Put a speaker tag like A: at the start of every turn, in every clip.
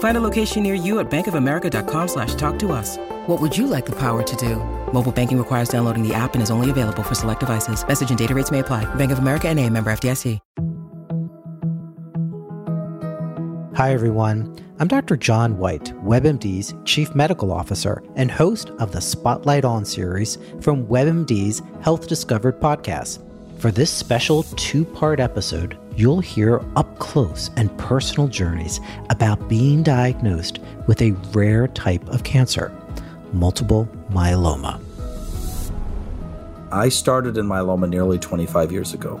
A: Find a location near you at bankofamerica.com slash talk to us. What would you like the power to do? Mobile banking requires downloading the app and is only available for select devices. Message and data rates may apply. Bank of America and a member FDIC.
B: Hi, everyone. I'm Dr. John White, WebMD's Chief Medical Officer and host of the Spotlight On series from WebMD's Health Discovered podcast. For this special two part episode, you'll hear up close and personal journeys about being diagnosed with a rare type of cancer, multiple myeloma.
C: I started in myeloma nearly 25 years ago.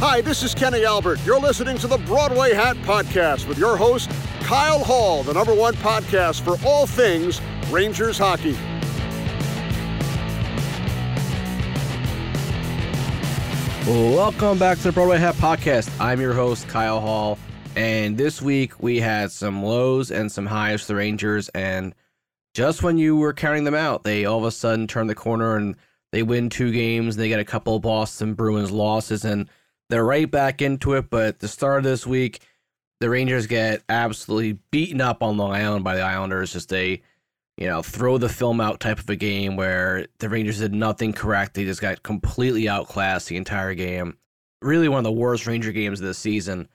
D: Hi, this is Kenny Albert. You're listening to the Broadway Hat Podcast with your host, Kyle Hall, the number one podcast for all things Rangers hockey.
E: Welcome back to the Broadway Hat Podcast. I'm your host, Kyle Hall. And this week we had some lows and some highs for the Rangers. And just when you were counting them out, they all of a sudden turn the corner and they win two games. They get a couple of Boston Bruins losses. And they're right back into it, but at the start of this week, the Rangers get absolutely beaten up on Long Island by the Islanders. Just a, you know, throw the film out type of a game where the Rangers did nothing correct. They just got completely outclassed the entire game. Really one of the worst Ranger games of the season.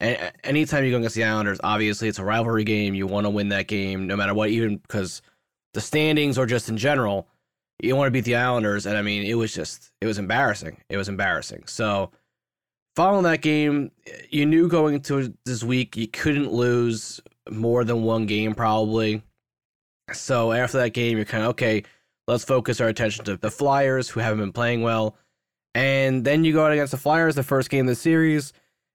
E: And anytime you go against the Islanders, obviously it's a rivalry game. You want to win that game no matter what, even because the standings or just in general, you want to beat the Islanders. And I mean, it was just, it was embarrassing. It was embarrassing. So, following that game, you knew going into this week you couldn't lose more than one game probably. So after that game, you're kind of okay. Let's focus our attention to the Flyers, who haven't been playing well, and then you go out against the Flyers, the first game of the series,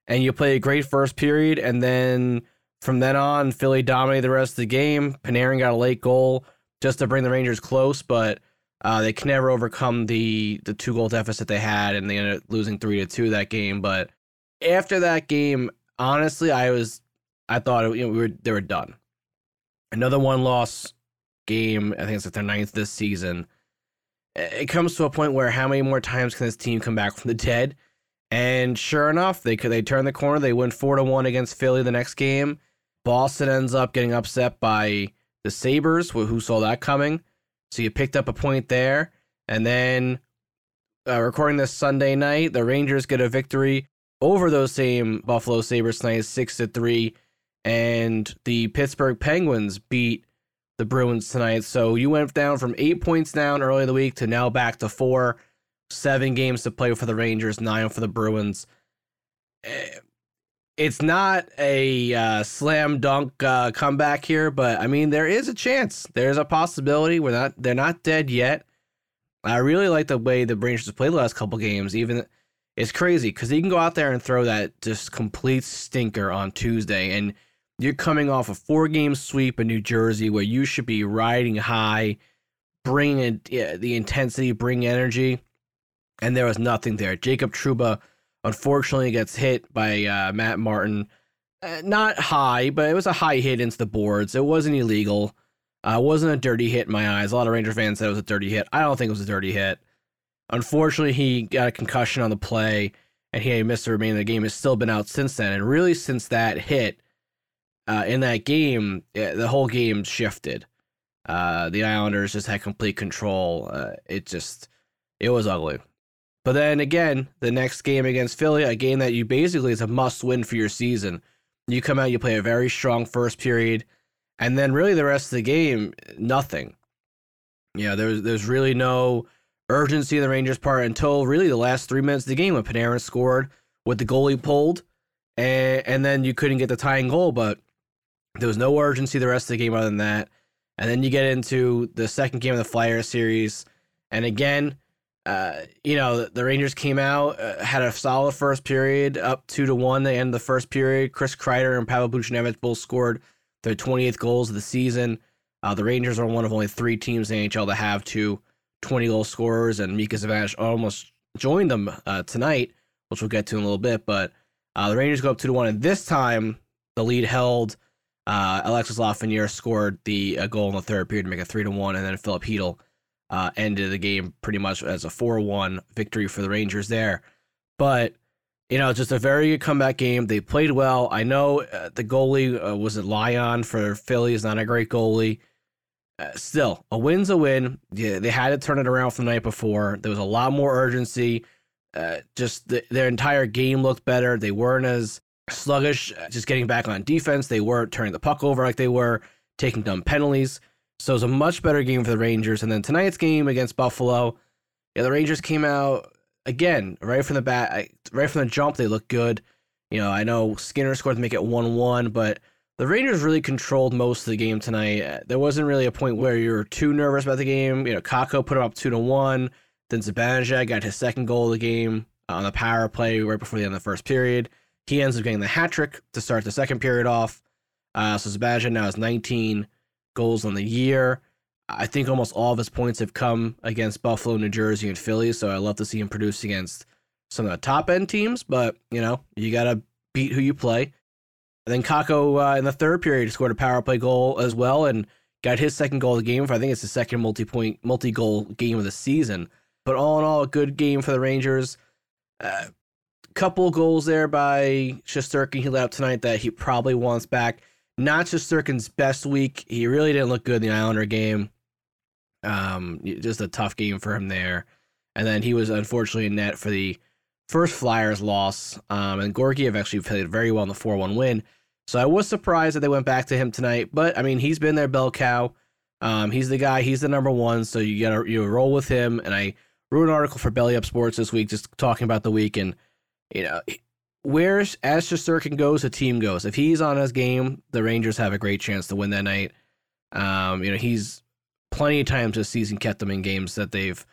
E: and you play a great first period, and then from then on, Philly dominated the rest of the game. Panarin got a late goal just to bring the Rangers close, but uh, they can never overcome the the two goal deficit they had, and they ended up losing three to two that game. But after that game, honestly, I was I thought you know, we were they were done. Another one loss game. I think it's like their ninth this season. It comes to a point where how many more times can this team come back from the dead? And sure enough, they could they turn the corner. They win four to one against Philly the next game. Boston ends up getting upset by the Sabres, who saw that coming. So you picked up a point there. And then uh, recording this Sunday night, the Rangers get a victory over those same Buffalo Sabres tonight, 6 to 3. And the Pittsburgh Penguins beat the Bruins tonight. So you went down from eight points down early in the week to now back to four. Seven games to play for the Rangers, nine for the Bruins. It's not a uh, slam dunk uh, comeback here, but I mean there is a chance. There's a possibility. We're not. They're not dead yet. I really like the way the Rangers have played the last couple games. Even it's crazy because you can go out there and throw that just complete stinker on Tuesday, and you're coming off a four game sweep in New Jersey where you should be riding high, bringing yeah, the intensity, bring energy, and there was nothing there. Jacob Trouba Unfortunately, gets hit by uh, Matt Martin. Uh, not high, but it was a high hit into the boards. It wasn't illegal. Uh, wasn't a dirty hit in my eyes. A lot of Ranger fans said it was a dirty hit. I don't think it was a dirty hit. Unfortunately, he got a concussion on the play and he missed the remainder of the game. Has still been out since then, and really since that hit uh, in that game, eh, the whole game shifted. Uh, the Islanders just had complete control. Uh, it just it was ugly. But then again, the next game against Philly, a game that you basically is a must win for your season. You come out, you play a very strong first period, and then really the rest of the game, nothing. Yeah, there's there's really no urgency in the Rangers' part until really the last three minutes of the game when Panarin scored with the goalie pulled, and and then you couldn't get the tying goal, but there was no urgency the rest of the game other than that. And then you get into the second game of the Flyers series, and again, uh, you know the, Rangers came out, uh, had a solid first period, up two to one. They end the first period. Chris Kreider and Pavel Buchnevich both scored their 28th goals of the season. Uh, the Rangers are one of only three teams in the NHL to have two 20 goal scorers, and Mika Zibanejad almost joined them uh, tonight, which we'll get to in a little bit. But uh, the Rangers go up two to one, and this time the lead held. Uh, Alexis Lafreniere scored the goal in the third period to make it three to one, and then Filip Chytil uh, ended the game pretty much as a four one victory for the Rangers there. But you know, just a very good comeback game. They played well. I know uh, the goalie was it Lyon for Philly is not a great goalie. Uh, still, a win's a win. Yeah, they had to turn it around from the night before. There was a lot more urgency. Uh, just the, their entire game looked better. They weren't as sluggish, uh, just getting back on defense. They weren't turning the puck over like they were, taking dumb penalties. So it was a much better game for the Rangers. And then tonight's game against Buffalo, yeah, the Rangers came out again right from the bat, right from the jump. They looked good. You know, I know Skinner scored to make it one-one, but the Rangers really controlled most of the game tonight. Uh, there wasn't really a point where you were too nervous about the game. You know, Kakko put them up two to one. Then Zibanejad got his second goal of the game on the power play right before the end of the first period. He ends up getting the hat trick to start the second period off. Uh, so Zibanejad now has 19 goals on the year. I think almost all of his points have come against Buffalo, New Jersey, and Philly. So I love to see him produce against some of the top end teams. But you know, you got to beat who you play. And then Kakko uh, in the third period scored a power play goal as well and got his second goal of the game. For I think it's the second multi point, multi goal game of the season. But all in all, a good game for the Rangers. Uh, couple goals there by Shesterkin he let up tonight that he probably wants back. Not Shesterkin's best week. He really didn't look good in the Islander game. Um, just a tough game for him there. And then he was unfortunately in net for the first Flyers loss. Um, and Georgiev actually played very well in the 4 1 win. So I was surprised that they went back to him tonight. But I mean, he's been their bell cow. Um, he's the guy. He's the number one. So you gotta you roll with him. And I wrote an article for Belly Up Sports this week, just talking about the week and you know where as Shesterkin goes, the team goes. If he's on his game, the Rangers have a great chance to win that night. Um, you know he's plenty of times this season kept them in games that they've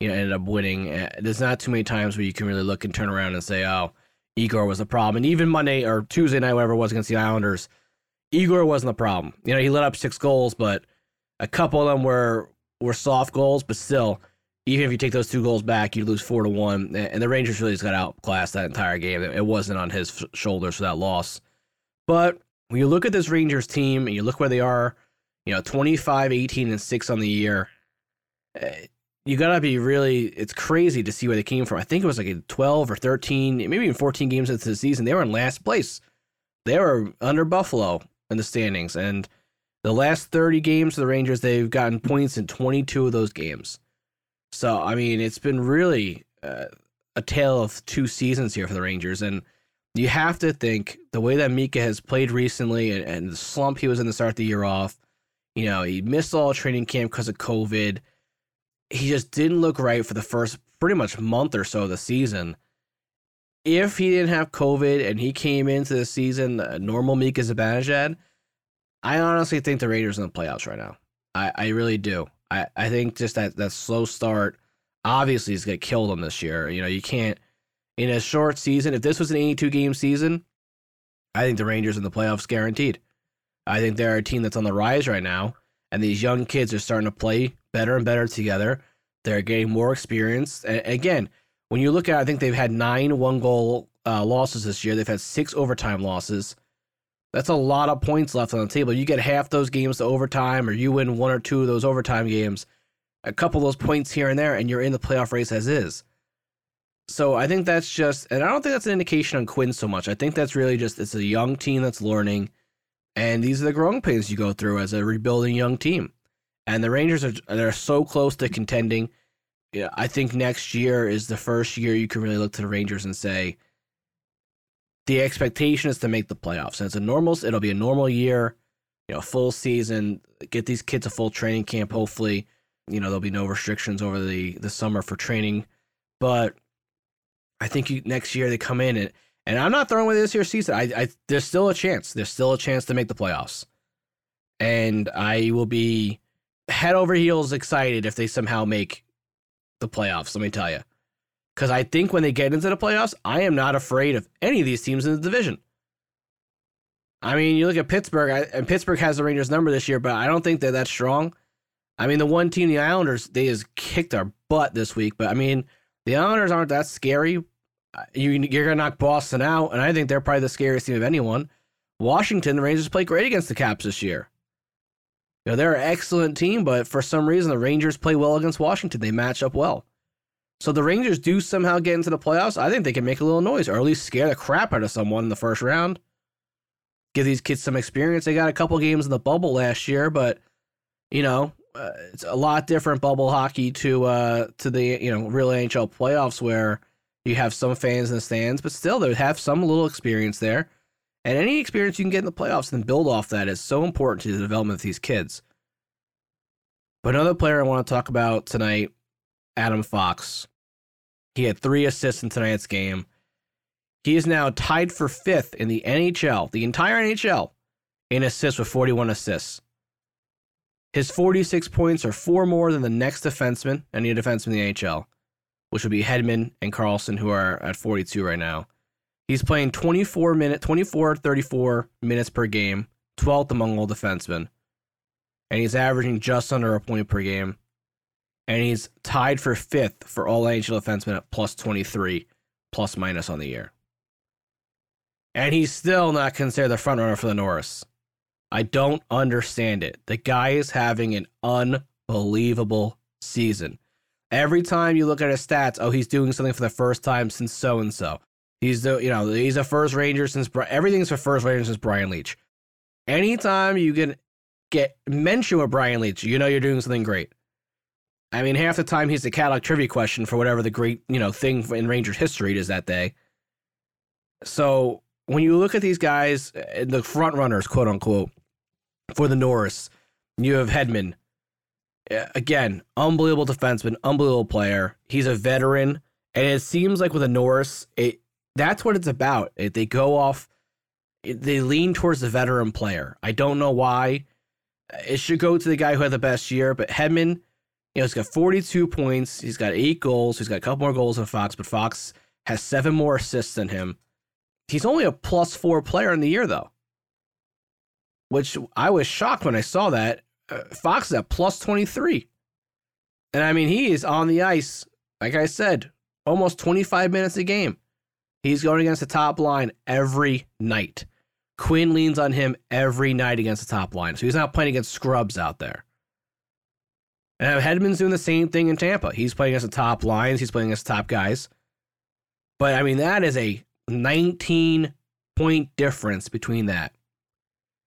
E: you know ended up winning. Uh, there's not too many times where you can really look and turn around and say, oh Igor was the problem. And even Monday or Tuesday night, whatever it was against the Islanders, Igor wasn't the problem. You know, he let up six goals, but a couple of them were were soft goals, but still, even if you take those two goals back, you lose four to one. And the Rangers really just got outclassed that entire game. It wasn't on his shoulders for that loss. But when you look at this Rangers team and you look where they are, you know, 25, 18, and 6 on the year, eh, you gotta be really it's crazy to see where they came from. I think it was like a 12 or 13, maybe even 14 games into the season. They were in last place. They were under Buffalo in the standings. And the last 30 games for the Rangers, they've gotten points in 22 of those games. So, I mean, it's been really uh, a tale of two seasons here for the Rangers. And you have to think the way that Mika has played recently and, and the slump he was in the start of the year off, you know, he missed all training camp because of COVID he just didn't look right for the first pretty much month or so of the season. If he didn't have COVID and he came into the season uh, normal Mika Zibanejad, I honestly think the Raiders in the playoffs right now. I, I really do. I, I think just that, that slow start obviously is going to kill them this year. You know, you can't, in a short season, if this was an 82 game season, I think the Rangers in the playoffs guaranteed. I think they're a team that's on the rise right now, and these young kids are starting to play better and better together. They're getting more experience. And again, when you look at, I think they've had nine one goal uh, losses this year. They've had six overtime losses. That's a lot of points left on the table. You get half those games to overtime, or you win one or two of those overtime games, a couple of those points here and there, and you're in the playoff race as is. So I think that's just, and I don't think that's an indication on Quinn so much. I think that's really just it's a young team that's learning, and these are the growing pains you go through as a rebuilding young team. And the Rangers are they're so close to contending. Yeah, I think next year is the first year you can really look to the Rangers and say the expectation is to make the playoffs. And it's a normal it'll be a normal year, you know, full season, get these kids a full training camp hopefully. You know, there'll be no restrictions over the the summer for training. But I think you, next year they come in and and I'm not throwing away this year's season. I, I there's still a chance. There's still a chance to make the playoffs, and I will be head over heels excited if they somehow make the playoffs. Let me tell you, because I think when they get into the playoffs, I am not afraid of any of these teams in the division. I mean, you look at Pittsburgh, and Pittsburgh has the Rangers number this year, but I don't think they're that strong. I mean, the one team, the Islanders, they just kicked our butt this week, but I mean the Islanders aren't that scary. Uh, you, you're going to knock Boston out, and I think they're probably the scariest team of anyone. Washington, the Rangers play great against the Caps this year. You know, they're an excellent team, but for some reason, the Rangers play well against Washington. They match up well. So the Rangers do somehow get into the playoffs. I think they can make a little noise, or at least scare the crap out of someone in the first round. Give these kids some experience. They got a couple games in the bubble last year, but you know, uh, it's a lot different bubble hockey to uh to the you know real NHL playoffs where you have some fans in the stands, but still they have some little experience there. And any experience you can get in the playoffs and build off that is so important to the development of these kids. But another player I want to talk about tonight, Adam Fox. He had three assists in tonight's game. He is now tied for fifth in the NHL, the entire NHL, in assists with 41 assists. His 46 points are four more than the next defenseman, any defenseman in the NHL, which would be Hedman and Carlson, who are at 42 right now. He's playing 24 minute, 24, 34 minutes per game, 12th among all defensemen. And he's averaging just under a point per game. And he's tied for fifth for all NHL defensemen at plus 23, plus minus on the year. And he's still not considered the front runner for the Norris. I don't understand it. The guy is having an unbelievable season. Every time you look at his stats, oh, he's doing something for the first time since so and so. He's the you know he's a first Ranger since everything's a first Ranger since Brian Leetch. Anytime you can get mention with Brian Leetch, you know you're doing something great. I mean, half the time he's the Cadillac trivia question for whatever the great you know thing in Rangers history is that day. So when you look at these guys, uh, the front runners, quote unquote, for the Norris, you have Hedman. Again, unbelievable defenseman, unbelievable player. He's a veteran, and it seems like with a Norris, it that's what it's about. It, they go off, it, they lean towards the veteran player. I don't know why. It should go to the guy who had the best year, but Hedman, you know, he's got 42 points. He's got eight goals. He's got a couple more goals than Fox, but Fox has seven more assists than him. He's only a plus four player in the year, though, which I was shocked when I saw that. Uh, Fox is at plus 23. And I mean, he is on the ice, like I said, almost 25 minutes a game. He's going against the top line every night. Quinn leans on him every night against the top line. So he's not playing against scrubs out there. And Hedman's doing the same thing in Tampa. He's playing against the top lines, he's playing against the top guys. But I mean, that is a 19 point difference between that.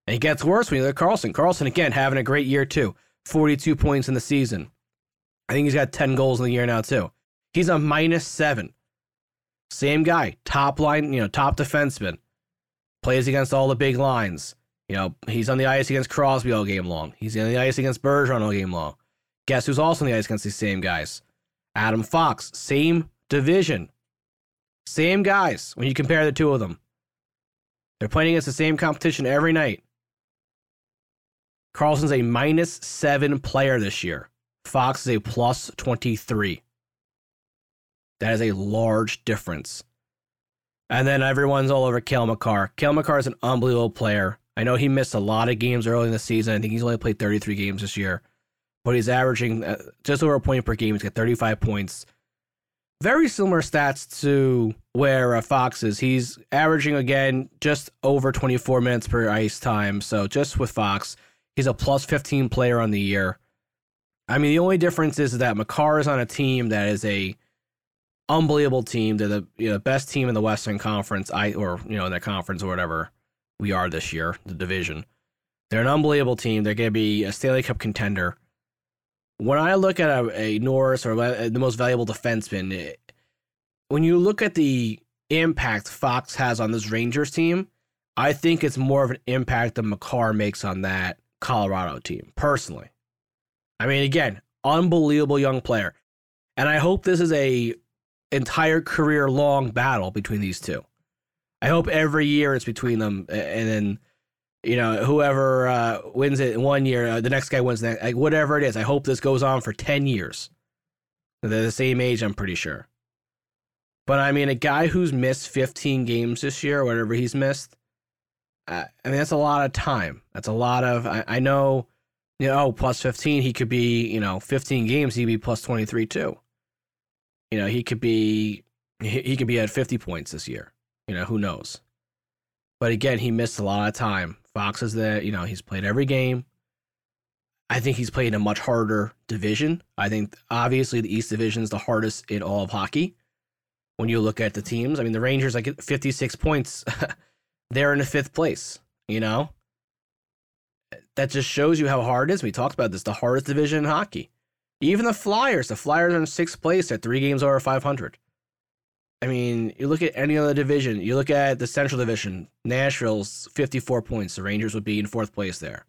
E: And it gets worse when you look at Carlson. Karlsson, again, having a great year too. 42 points in the season. I think he's got 10 goals in the year now too. He's a minus seven. Same guy, top line, you know, top defenseman. Plays against all the big lines. You know, he's on the ice against Crosby all game long. He's on the ice against Bergeron all game long. Guess who's also on the ice against these same guys? Adam Fox, same division. Same guys when you compare the two of them. They're playing against the same competition every night. Carlson's a minus seven player this year. Fox is a plus 23. That is a large difference. And then everyone's all over Cale Makar. Cale Makar is an unbelievable player. I know he missed a lot of games early in the season. I think he's only played 33 games this year, but he's averaging uh, just over a point per game. He's got 35 points. very similar stats to where uh, Fox is. He's averaging again just over 24 minutes per ice time. So just with Fox, he's a plus 15 player on the year. I mean, the only difference is that Makar is on a team that is a unbelievable team. They're the you know, best team in the Western Conference, I or you know in that conference or whatever we are this year, the division. They're an unbelievable team. They're going to be a Stanley Cup contender when I look at a, a Norris or the most valuable defenseman, it, when you look at the impact Fox has on this Rangers team, I think it's more of an impact than Makar makes on that Colorado team, personally. I mean, again, unbelievable young player. And I hope this is a entire career long battle between these two. I hope every year it's between them and then you know, whoever uh, wins it in one year, uh, the next guy wins that. Like, whatever it is. I hope this goes on for 10 years. They're the same age, I'm pretty sure. But I mean, a guy who's missed 15 games this year, whatever he's missed, I mean, that's a lot of time. That's a lot of, I, I know, you know, oh, plus 15, he could be, you know, 15 games, he'd be plus 23 too. You know, he could be, he, he could be at 50 points this year. You know, who knows? But again, he missed a lot of time. Fox is there. You know, he's played every game. I think he's played in a much harder division. I think obviously the East Division is the hardest in all of hockey. When you look at the teams, I mean, the Rangers like 56 points. They're in the fifth place. You know, that just shows you how hard it is. We talked about this, the hardest division in hockey. Even the Flyers, the Flyers are in sixth place at three games over 500. I mean, you look at any other division, you look at the Central Division, Nashville's 54 points. The Rangers would be in fourth place there.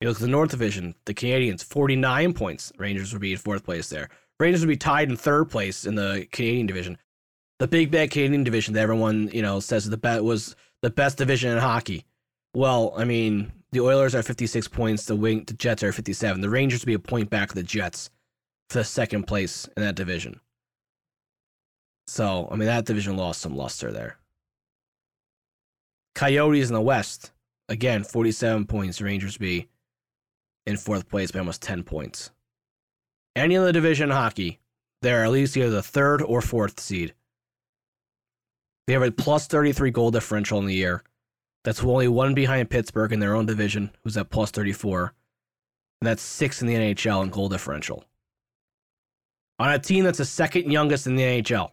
E: You look at the North Division, the Canadiens, 49 points. Rangers would be in fourth place there. Rangers would be tied in third place in the Canadian division. The big bad Canadian division that everyone, you know, says the bet was the best division in hockey. Well, I mean, the Oilers are 56 points, the wing the Jets are 57. The Rangers would be a point back of the Jets for the second place in that division. So, I mean, that division lost some luster there. Coyotes in the West, again, 47 points. Rangers be in fourth place by almost 10 points. Any other division hockey, they're at least either the third or fourth seed. They have a plus 33 goal differential in the year. That's only one behind Pittsburgh in their own division, who's at plus 34. And that's six in the NHL in goal differential. On a team that's the second youngest in the NHL.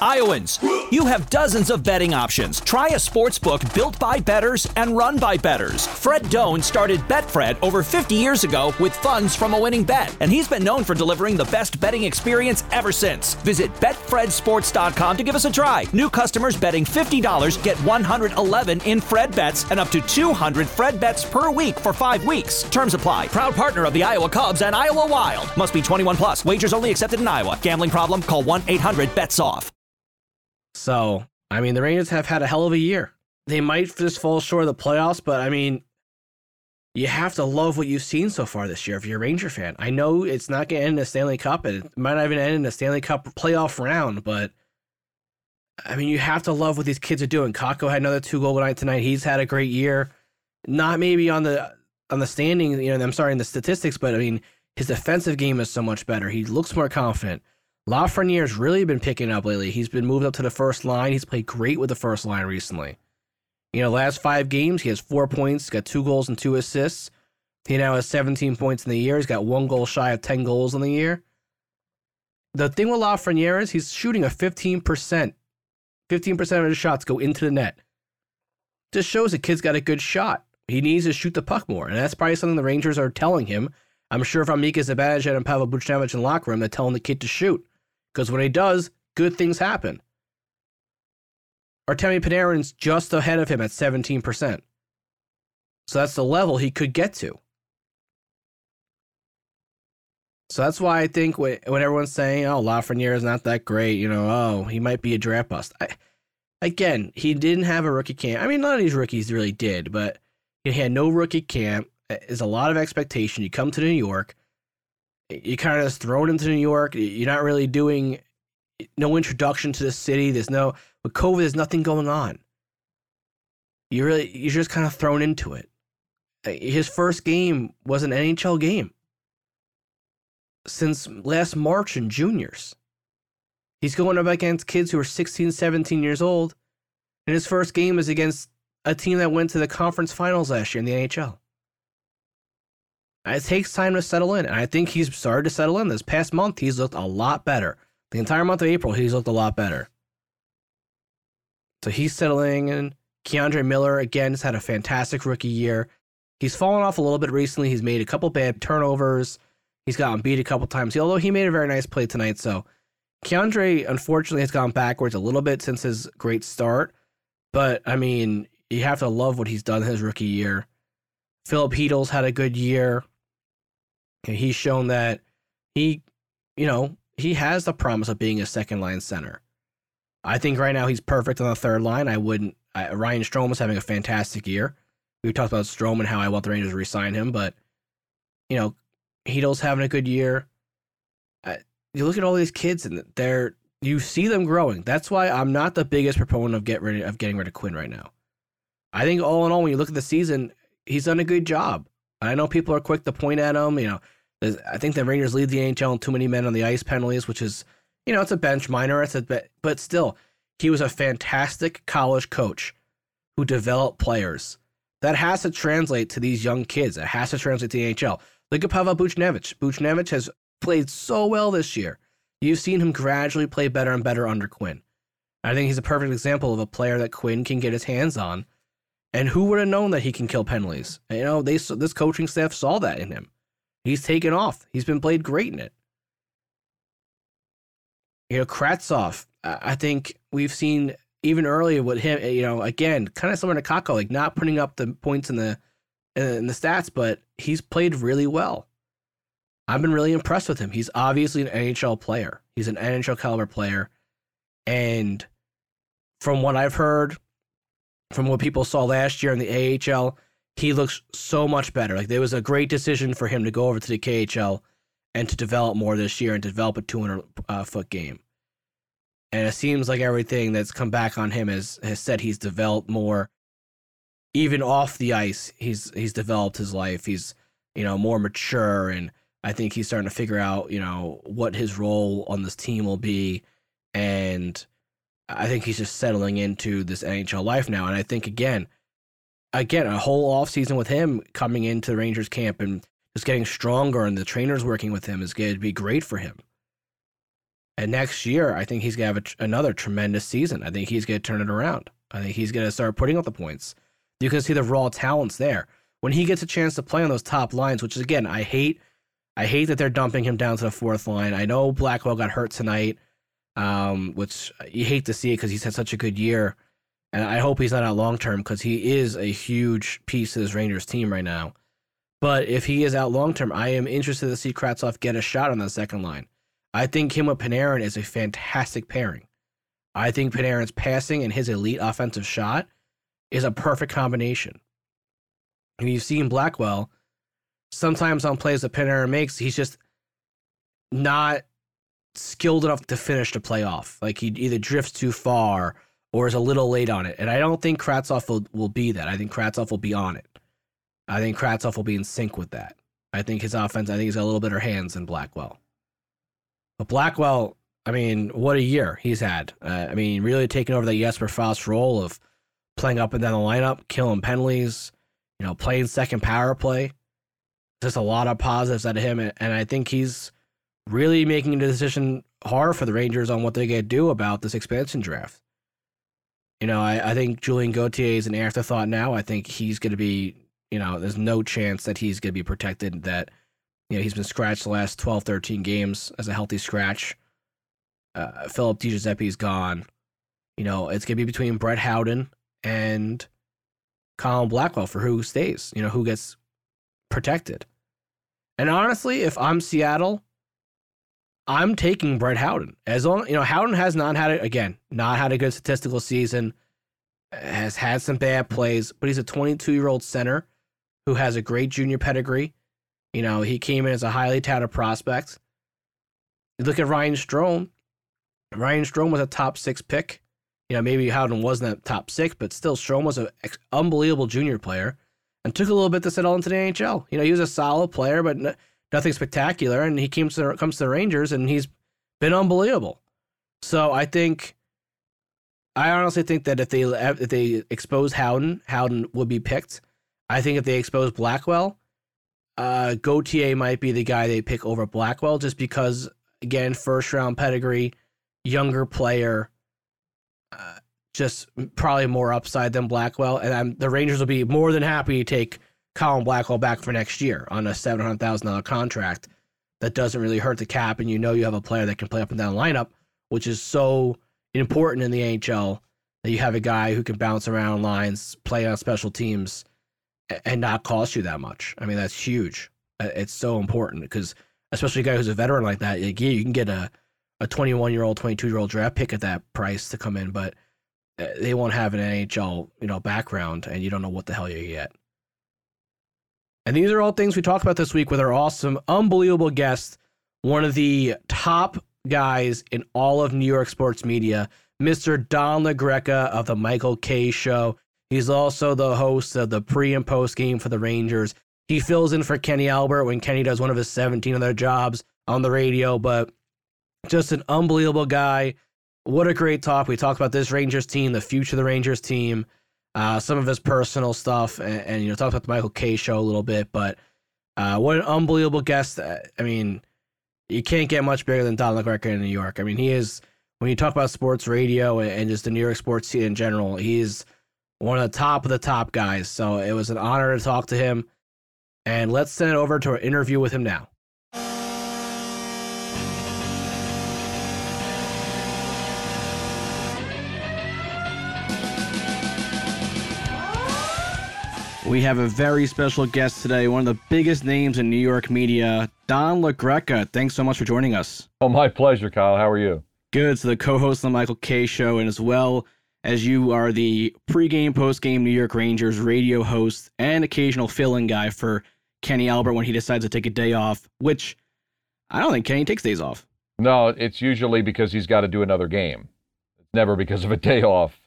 F: Iowans, you have dozens of betting options. Try a sports book built by betters and run by betters. Fred Done started Betfred over 50 years ago with funds from a winning bet, and he's been known for delivering the best betting experience ever since. Visit betfredsports.com to give us a try. New customers betting $50 get 111 in Fred bets and up to 200 Fred bets per week for 5 weeks. Terms apply. Proud partner of the Iowa Cubs and Iowa Wild. Must be 21 plus. Wagers only accepted in Iowa. Gambling problem? Call 1-800-BETS-OFF.
E: So, I mean, the Rangers have had a hell of a year. They might just fall short of the playoffs, but I mean, you have to love what you've seen so far this year if you're a Ranger fan. I know it's not going to end in a Stanley Cup, and it might not even end in a Stanley Cup playoff round, but I mean, you have to love what these kids are doing. Kakko had another two goal night tonight. He's had a great year. Not maybe on the on the standing, you know, I'm sorry, in the statistics, but I mean, his defensive game is so much better. He looks more confident. Lafreniere's really been picking up lately. He's been moved up to the first line. He's played great with the first line recently. You know, last five games, he has four points, got two goals and two assists. He now has 17 points in the year. He's got one goal shy of 10 goals in the year. the thing with Lafreniere is he's shooting a 15%. 15% of his shots go into the net. Just shows the kid's got a good shot. He needs to shoot the puck more. And that's probably something the Rangers are telling him. I'm sure if I'm Mika Zibanejad and Pavel Buchnevich in the locker room, they're telling the kid to shoot. Because when he does, good things happen. Artemi Panarin's just ahead of him at 17%. So that's the level he could get to. So that's why I think when, when everyone's saying, "Oh, Lafreniere is not that great," you know, "Oh, he might be a draft bust." I, again, he didn't have a rookie camp. I mean, none of these rookies really did, but he had no rookie camp. There's a lot of expectation. You come to New York, you kind of just thrown into New York. You're not really doing no introduction to the city. There's no with COVID. There's nothing going on. You really you're just kind of thrown into it. His first game was an NHL game since last March in juniors. He's going up against kids who are 16, 17 years old, and his first game is against a team that went to the conference finals last year in the NHL. It takes time to settle in, and I think he's started to settle in. This past month, he's looked a lot better. The entire month of April, he's looked a lot better. So he's settling in. K'Andre Miller, again, has had a fantastic rookie year. He's fallen off a little bit recently. He's made a couple bad turnovers. He's gotten beat a couple times, although he made a very nice play tonight. So K'Andre, unfortunately, has gone backwards a little bit since his great start. But I mean, you have to love what he's done his rookie year. Filip Chytil's had a good year. He's shown that he, you know, he has the promise of being a second line center. I think right now he's perfect on the third line. I wouldn't. I, Ryan Strome is having a fantastic year. We talked about Strome and how I want the Rangers to resign him, but you know, Chytil's having a good year. Uh, you look at all these kids and they're you see them growing. That's why I'm not the biggest proponent of get rid of getting rid of Quinn right now. I think all in all, when you look at the season, he's done a good job. I know people are quick to point at him. You know, I think the Rangers lead the NHL in too many men on the ice penalties, which is, you know, it's a bench minor. It's a but still, he was a fantastic college coach who developed players. That has to translate to these young kids. It has to translate to the NHL. Look at Pavel Buchnevich. Buchnevich has played so well this year. You've seen him gradually play better and better under Quinn. I think he's a perfect example of a player that Quinn can get his hands on. And who would have known that he can kill penalties? You know, they this coaching staff saw that in him. He's taken off. He's been played great in it. You know, Kravtsov. I think we've seen even earlier with him. Eh, you know, again, kind of similar to Kakko, like not putting up the points in the in the stats, but he's played really well. I've been really impressed with him. He's obviously an NHL player. He's an NHL caliber player. And from what I've heard, from what people saw last year in the AHL, he looks so much better. Like there was a great decision for him to go over to the KHL and to develop more this year and develop a 200 uh, foot game. And it seems like everything that's come back on him has has said he's developed more even off the ice, he's he's developed his life. He's you know more mature, and I think he's starting to figure out you know what his role on this team will be, and I think he's just settling into this NHL life now. And I think again, again, a whole off season with him coming into the Rangers camp and just getting stronger, and the trainers working with him is going to be great for him. And next year, I think he's going to have a, another tremendous season. I think he's going to turn it around. I think he's going to start putting up the points. You can see the raw talents there. When he gets a chance to play on those top lines, which is again, I hate I hate that they're dumping him down to the fourth line. I know Blackwell got hurt tonight, um, which you hate to see it because he's had such a good year. And I hope he's not out long term because he is a huge piece of this Rangers team right now. But if he is out long term, I am interested to see Kravtsov get a shot on the second line. I think him with Panarin is a fantastic pairing. I think Panarin's passing and his elite offensive shot is a perfect combination. And you see in Blackwell, sometimes on plays that Panarin makes, he's just not skilled enough to finish the play off. Like he either drifts too far or is a little late on it. And I don't think Kravtsov will, will be that. I think Kravtsov will be on it. I think Kravtsov will be in sync with that. I think his offense, I think he's got a little better hands than Blackwell. But Blackwell, I mean, what a year he's had. Uh, I mean, really taking over the Jesper Fast role of playing up and down the lineup, killing penalties, you know, playing second power play. Just a lot of positives out of him, and I think he's really making a decision hard for the Rangers on what they're going to do about this expansion draft. You know, I, I think Julien Gauthier is an afterthought now. I think he's going to be, you know, there's no chance that he's going to be protected, that, you know, he's been scratched the last 12, 13 games as a healthy scratch. Uh, Philip DiGiuseppe's gone. You know, it's going to be between Brett Howden and Colin Blackwell for who stays, you know, who gets protected. And honestly, if I'm Seattle, I'm taking Brett Howden. As long you know, Howden has not had it again, not had a good statistical season, has had some bad plays, but he's a 22 year old center who has a great junior pedigree. You know, he came in as a highly touted prospect. You look at Ryan Strome. Ryan Strome was a top six pick. You know, maybe Howden wasn't a top six, but still, Strome was an unbelievable junior player and took a little bit to settle into the NHL. You know, he was a solid player, but nothing spectacular. And he comes to comes to the Rangers, and he's been unbelievable. So I think, I honestly think that if they if they expose Howden, Howden would be picked. I think if they expose Blackwell, uh, Gauthier might be the guy they pick over Blackwell, just because again, first round pedigree, younger player. Uh, just probably more upside than Blackwell, and I'm, the Rangers will be more than happy to take Colin Blackwell back for next year on a seven hundred thousand dollar contract that doesn't really hurt the cap, and you know you have a player that can play up and down the lineup, which is so important in the NHL that you have a guy who can bounce around lines, play on special teams, and not cost you that much. I mean, that's huge. Uh, it's so important because especially a guy who's a veteran like that, like, yeah, you can get a a 21 year old, 22 year old draft pick at that price to come in, but uh, they won't have an NHL you know background, and you don't know what the hell you get. And these are all things we talked about this week with our awesome, unbelievable guest, one of the top guys in all of New York sports media, Mr. Don La Greca of the Michael Kay Show. He's also the host of the pre and post game for the Rangers. He fills in for Kenny Albert when Kenny does one of his 17 other jobs on the radio, but just an unbelievable guy. What a great talk. We talked about this Rangers team, the future of the Rangers team uh, some of his personal stuff, and, and, you know, talk about the Michael Kay show a little bit. But uh, what an unbelievable guest! Uh, I mean, you can't get much bigger than Don La Greca in New York. I mean, he is when you talk about sports radio and, and just the New York sports scene in general, he's one of the top of the top guys. So it was an honor to talk to him. And let's send it over to our interview with him now. We have a very special guest today, one of the biggest names in New York media, Don La Greca. Thanks so much for joining us.
G: Oh, my pleasure, Kyle. How are you?
E: Good. So, the co host of the Michael Kay Show, and as well as you are the pregame, postgame New York Rangers radio host and occasional fill in guy for Kenny Albert when he decides to take a day off, which I don't think Kenny takes days off.
G: No, it's usually because he's got to do another game. It's never because of a day off.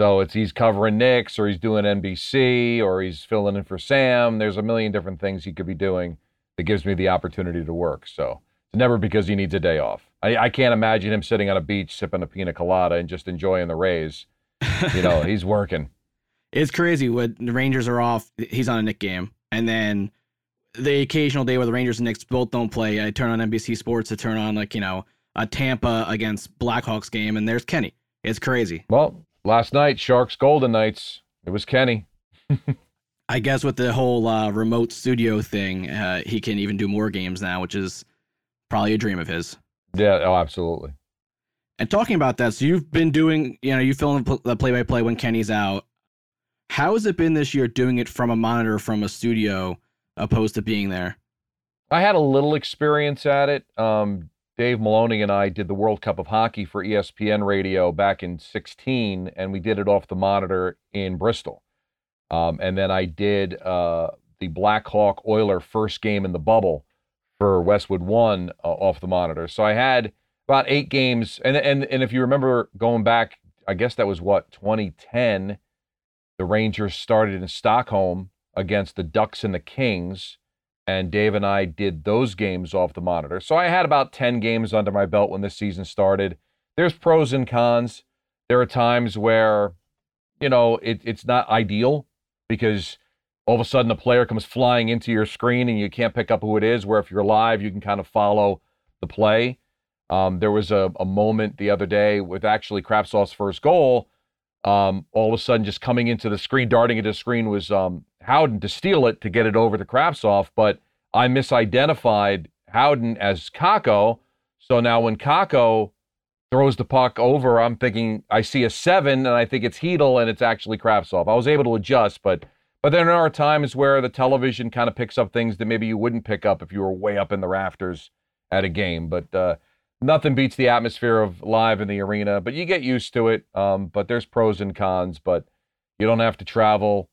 G: So it's he's covering Knicks or he's doing NBC or he's filling in for Sam. There's a million different things he could be doing that gives me the opportunity to work. So it's never because he needs a day off. I, I can't imagine him sitting on a beach sipping a pina colada and just enjoying the Rays. You know, he's working.
E: It's crazy when the Rangers are off. He's on a Knick game, and then the occasional day where the Rangers and Knicks both don't play, I turn on NBC Sports to turn on like you know a Tampa against Blackhawks game, and there's Kenny. It's crazy.
G: Well, last night, Sharks Golden Knights. It was Kenny.
E: I guess with the whole uh, remote studio thing, uh, he can even do more games now, which is probably a dream of his.
G: Yeah, oh, absolutely.
E: And talking about that, so you've been doing, you know, you film the play by play when Kenny's out. How has it been this year doing it from a monitor from a studio opposed to being there?
G: I had a little experience at it. Um, Dave Maloney and I did the World Cup of Hockey for ESPN Radio back in 16, and we did it off the monitor in Bristol. Um, and then I did uh, the Blackhawk Oiler first game in the bubble for Westwood One uh, off the monitor. So I had about eight games, and and and if you remember going back, I guess that was what 2010. The Rangers started in Stockholm against the Ducks and the Kings and Dave and I did those games off the monitor. So I had about 10 games under my belt when this season started. There's pros and cons. There are times where, you know, it, it's not ideal because all of a sudden a player comes flying into your screen and you can't pick up who it is. Where if you're live, you can kind of follow the play. Um, there was a, a moment the other day with actually Kravtsov's first goal. Um, all of a sudden, just coming into the screen, darting into the screen was um, Howden to steal it to get it over to Kravtsov, but I misidentified Howden as Kakko. So now when Kakko throws the puck over, I'm thinking I see a seven, and I think it's Chytil, and it's actually Kravtsov. I was able to adjust, but but then there are times where the television kind of picks up things that maybe you wouldn't pick up if you were way up in the rafters at a game. But uh, nothing beats the atmosphere of live in the arena. But you get used to it. Um, but there's pros and cons. But you don't have to travel.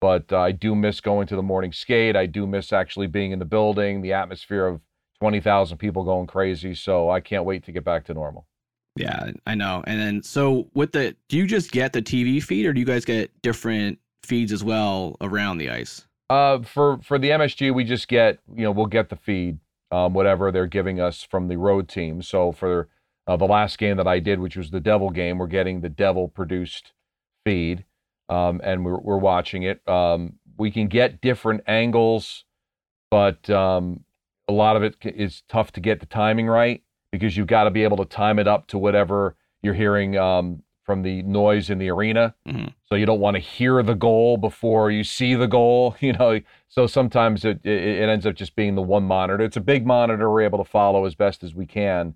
G: But uh, I do miss going to the morning skate. I do miss actually being in the building, the atmosphere of 20,000 people going crazy. So I can't wait to get back to normal.
E: Yeah, I know. And then so with the do you just get the TV feed or do you guys get different feeds as well around the ice?
G: Uh, for for the MSG, we just get you know we'll get the feed, um, whatever they're giving us from the road team. So for uh, the last game that I did, which was the Devil game, we're getting the Devil produced feed, um, and we're we're watching it. Um, we can get different angles, but um, a lot of it is tough to get the timing right because you've got to be able to time it up to whatever you're hearing um, from the noise in the arena. Mm-hmm. So you don't want to hear the goal before you see the goal, you know. So sometimes it, it, it ends up just being the one monitor. It's a big monitor we're able to follow as best as we can.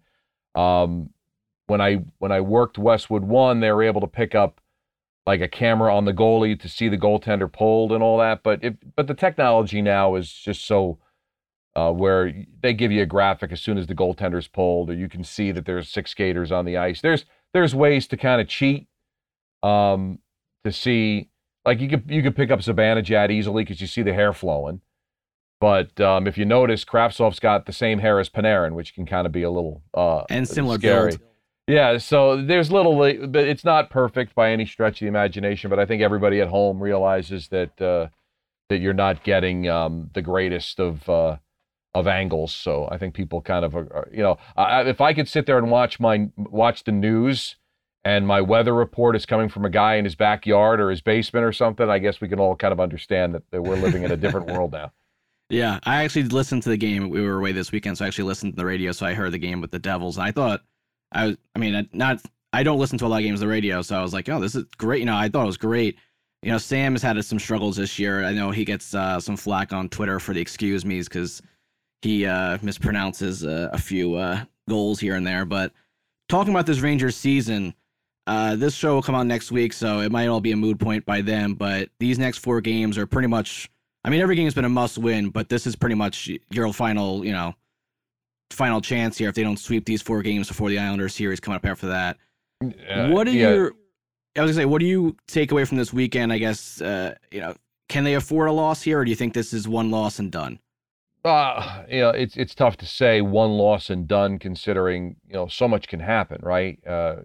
G: Um, when I when I worked Westwood One, they were able to pick up like a camera on the goalie to see the goaltender pulled and all that. But if but the technology now is just so uh, where they give you a graphic as soon as the goaltender's pulled, or you can see that there's six skaters on the ice. There's there's ways to kind of cheat um, to see like you could you could pick up Zibanejad easily because you see the hair flowing. But um, if you notice, Kravtsov's got the same hair as Panarin, which can kind of be a little uh,
E: and similar
G: scary.
E: build.
G: Yeah, so there's little, but it's not perfect by any stretch of the imagination. But I think everybody at home realizes that uh, that you're not getting um, the greatest of uh, of angles. So I think people kind of, are, you know, I, if I could sit there and watch my watch the news and my weather report is coming from a guy in his backyard or his basement or something, I guess we can all kind of understand that, that we're living in a different world now.
E: Yeah, I actually listened to the game. We were away this weekend, so I actually listened to the radio. So I heard the game with the Devils, and I thought, I was, I mean, not, I don't listen to a lot of games on the radio, so I was like, oh, this is great. You know, I thought it was great. You know, Sam has had some struggles this year. I know he gets uh, some flack on Twitter for the excuse me's because he uh, mispronounces uh, a few uh, goals here and there. But talking about this Rangers season, uh, this show will come out next week, so it might all be a mood point by then. But these next four games are pretty much. I mean, every game has been a must win, but this is pretty much your final, you know, final chance here if they don't sweep these four games before the Islanders series coming up after that. What are yeah. your I was gonna say, what do you take away from this weekend? I guess uh, you know, can they afford a loss here, or do you think this is one loss and done?
G: Uh, you know, it's it's tough to say one loss and done, considering you know so much can happen, right? Uh,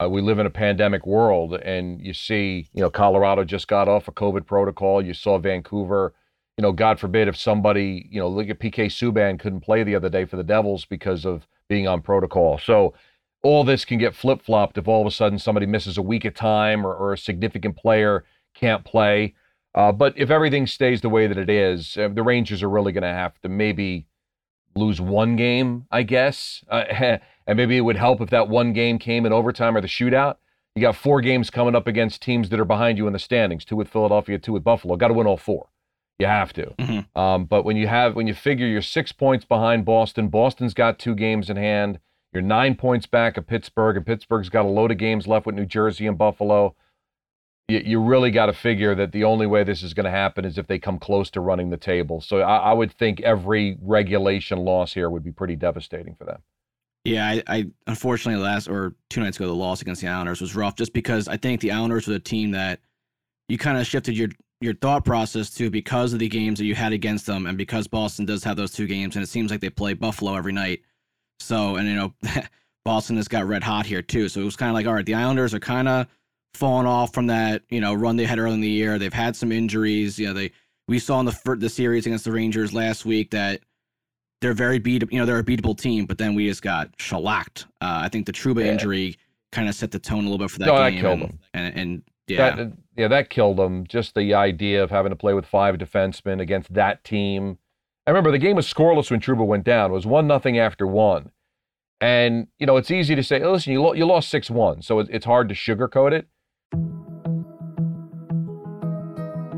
G: uh, we live in a pandemic world, and you see, you know, Colorado just got off a COVID protocol. You saw Vancouver. You know, God forbid if somebody, you know, look at PK Subban couldn't play the other day for the Devils because of being on protocol. So all this can get flip flopped if all of a sudden somebody misses a week of time or, or a significant player can't play. Uh, but if everything stays the way that it is, uh, the Rangers are really going to have to maybe lose one game, I guess. Uh, and maybe it would help if that one game came in overtime or the shootout. You got four games coming up against teams that are behind you in the standings two with Philadelphia, two with Buffalo. Got to win all four. You have to. Mm-hmm. Um, but when you have when you figure you're six points behind Boston, Boston's got two games in hand. You're nine points back of Pittsburgh, and Pittsburgh's got a load of games left with New Jersey and Buffalo you, you really got to figure that the only way this is going to happen is if they come close to running the table. So I, I, would think every regulation loss here would be pretty devastating for them.
E: Yeah, I, I unfortunately last or two nights ago the loss against the Islanders was rough just because I think the Islanders were a team that you kind of shifted your your thought process to because of the games that you had against them and because Boston does have those two games and it seems like they play Buffalo every night. So and you know Boston has got red hot here too. So it was kind of like all right, the Islanders are kind of fallen off from that you know run they had early in the year. They've had some injuries. You know they we saw in the the series against the Rangers last week that they're very beat you know they're a beatable team, but then we just got shellacked. Uh, I think the Trouba yeah. injury kind of set the tone a little bit for that
G: no,
E: game.
G: That killed
E: and,
G: them.
E: And, and, yeah,
G: that, yeah, that killed them. Just the idea of having to play with five defensemen against that team I remember the game was scoreless when Trouba went down. It was one nothing after one. And, you know, it's easy to say, oh, listen, you, lo- you lost 6 1, so it's hard to sugarcoat it.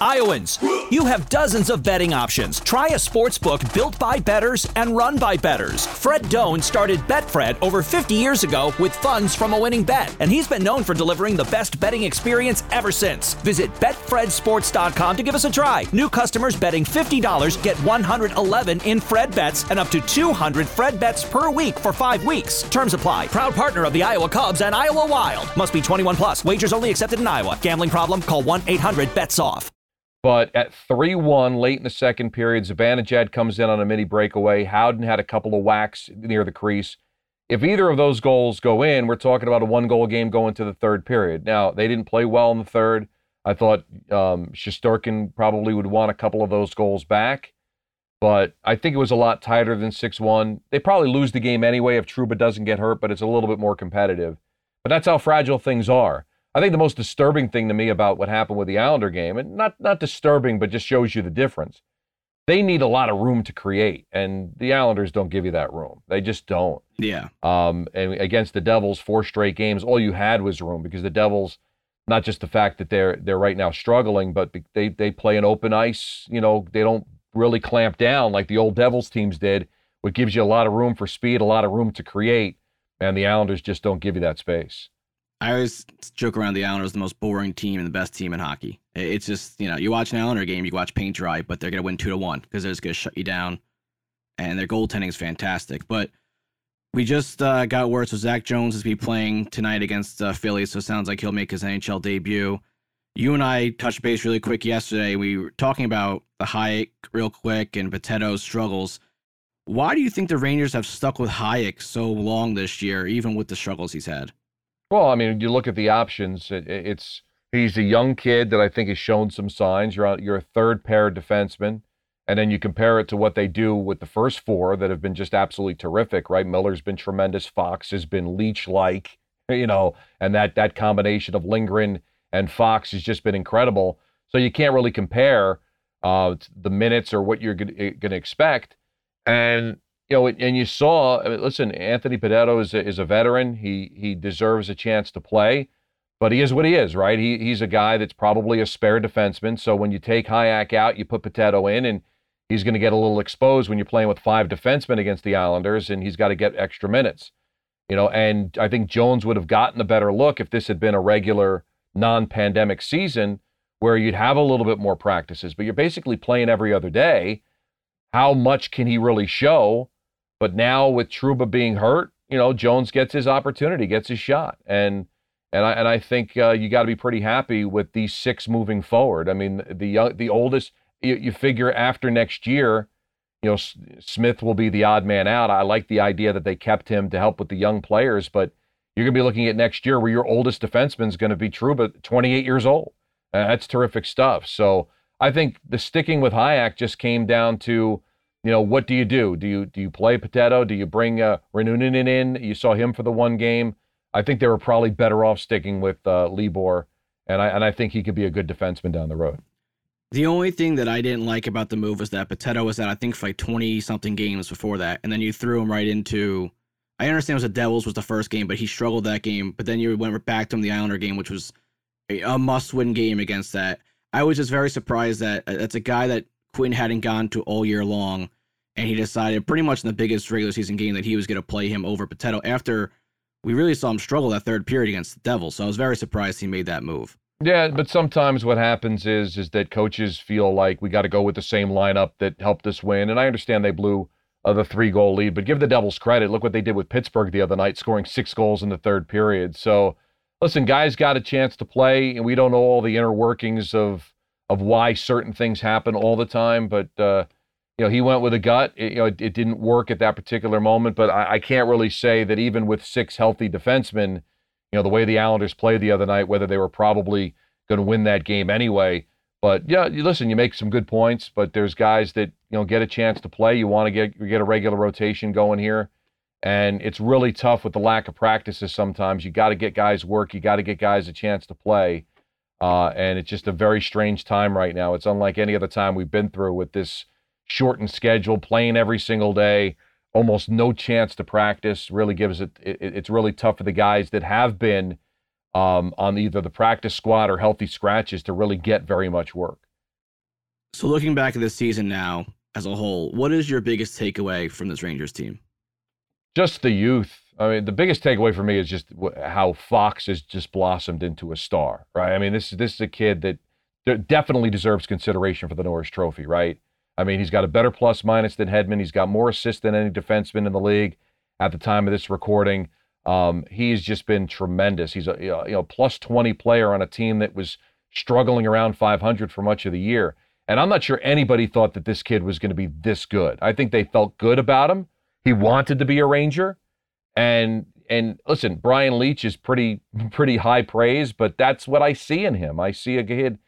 F: Iowans, you have dozens of betting options. Try a sports book built by bettors and run by bettors. Fred Done started Betfred over 50 years ago with funds from a winning bet, and he's been known for delivering the best betting experience ever since. Visit betfredsports.com to give us a try. New customers betting $50 get 111 in Fred bets and up to 200 Fred bets per week for 5 weeks. Terms apply. Proud partner of the Iowa Cubs and Iowa Wild. Must be 21 plus. Wagers only accepted in Iowa. Gambling problem? Call 1-800-BETS-OFF.
G: But at 3 1, late in the second period, Zibanejad comes in on a mini breakaway. Howden had a couple of whacks near the crease. If either of those goals go in, we're talking about a one goal game going to the third period. Now, they didn't play well in the third. I thought um, Shesterkin probably would want a couple of those goals back, but I think it was a lot tighter than 6 1. They probably lose the game anyway if Trouba doesn't get hurt, but it's a little bit more competitive. But that's how fragile things are. I think the most disturbing thing to me about what happened with the Islander game, and not not disturbing, but just shows you the difference. They need a lot of room to create, and the Islanders don't give you that room. They just don't.
E: Yeah.
G: Um, and against the Devils, four straight games, all you had was room because the Devils, not just the fact that they're they're right now struggling, but they they play an open ice. You know, they don't really clamp down like the old Devils teams did, which gives you a lot of room for speed, a lot of room to create, and the Islanders just don't give you that space.
E: I always joke around the Islanders the most boring team and the best team in hockey. It's just you know you watch an Islander game, you watch paint dry, but they're gonna win two to one because they're just gonna shut you down, and their goaltending is fantastic. But we just uh, got word so Zach Jones is be playing tonight against uh, Philly, so it sounds like he'll make his NHL debut. You and I touched base really quick yesterday. We were talking about the Hajek real quick and Bitetto's struggles. Why do you think the Rangers have stuck with Hajek so long this year, even with the struggles he's had?
G: Well, I mean, you look at the options. It, it's he's a young kid that I think has shown some signs. You're on, you're a third pair defenseman, and then you compare it to what they do with the first four that have been just absolutely terrific. Right, Miller's been tremendous. Fox has been leech like, you know, and that that combination of Lindgren and Fox has just been incredible. So you can't really compare uh, the minutes or what you're going to expect. And you know, and you saw. I mean, listen, Anthony Bitetto is a, is a veteran. He he deserves a chance to play, but he is what he is, right? He he's a guy that's probably a spare defenseman. So when you take Hajek out, you put Bitetto in, and he's going to get a little exposed when you're playing with five defensemen against the Islanders, and he's got to get extra minutes. You know, and I think Jones would have gotten a better look if this had been a regular non-pandemic season where you'd have a little bit more practices, but you're basically playing every other day. How much can he really show? But now with Trouba being hurt, you know, Jones gets his opportunity, gets his shot, and and I and I think uh, you got to be pretty happy with these six moving forward. I mean, the young, the oldest, you, you figure after next year, you know, S- Smith will be the odd man out. I like the idea that they kept him to help with the young players, but you're going to be looking at next year where your oldest defenseman is going to be Truba, 28 years old. Uh, that's terrific stuff. So I think the sticking with Hajek just came down to you know, what do you do? Do you do you play Bitetto? Do you bring uh, Reunanen in? You saw him for the one game. I think they were probably better off sticking with uh, Libor, and I and I think he could be a good defenseman down the road.
E: The only thing that I didn't like about the move was that Bitetto was at I think like twenty something games before that, and then you threw him right into. I understand it was the Devils was the first game, but he struggled that game. But then you went back to him the Islander game, which was a, a must-win game against that. I was just very surprised that uh, that's a guy that Quinn hadn't gone to all year long. And he decided pretty much in the biggest regular season game that he was going to play him over Bitetto after we really saw him struggle that third period against the Devils. So I was very surprised he made that move.
G: Yeah, but sometimes what happens is is that coaches feel like we got to go with the same lineup that helped us win, and I understand they blew uh, the three goal lead, but give the Devils credit. Look what they did with Pittsburgh the other night, scoring six goals in the third period. So, listen, guys got a chance to play, and we don't know all the inner workings of of why certain things happen all the time, but. Uh, you know, he went with a gut. It, you know, it, it, didn't work at that particular moment, but I, I, can't really say that even with six healthy defensemen, you know, the way the Islanders played the other night, whether they were probably going to win that game anyway. But yeah, you listen, you make some good points, but there's guys that you know get a chance to play. You want to get get a regular rotation going here, and it's really tough with the lack of practices. Sometimes you got to get guys work. You got to get guys a chance to play. Uh, and it's just a very strange time right now. It's unlike any other time we've been through with this shortened schedule, playing every single day, almost no chance to practice. Really gives it, it it's really tough for the guys that have been um, on either the practice squad or healthy scratches to really get very much work.
E: So, looking back at this season now as a whole, what is your biggest takeaway from this Rangers team?
G: Just the youth. I mean, the biggest takeaway for me is just how Fox has just blossomed into a star, right? I mean, this this is a kid that definitely deserves consideration for the Norris Trophy, right? I mean, he's got a better plus minus than Hedman. He's got more assists than any defenseman in the league at the time of this recording. Um, he's just been tremendous. He's a you know plus 20 player on a team that was struggling around 500 for much of the year. And I'm not sure anybody thought that this kid was going to be this good. I think they felt good about him. He wanted to be a Ranger, and and listen, Brian Leetch is pretty pretty high praise, but that's what I see in him. I see a kid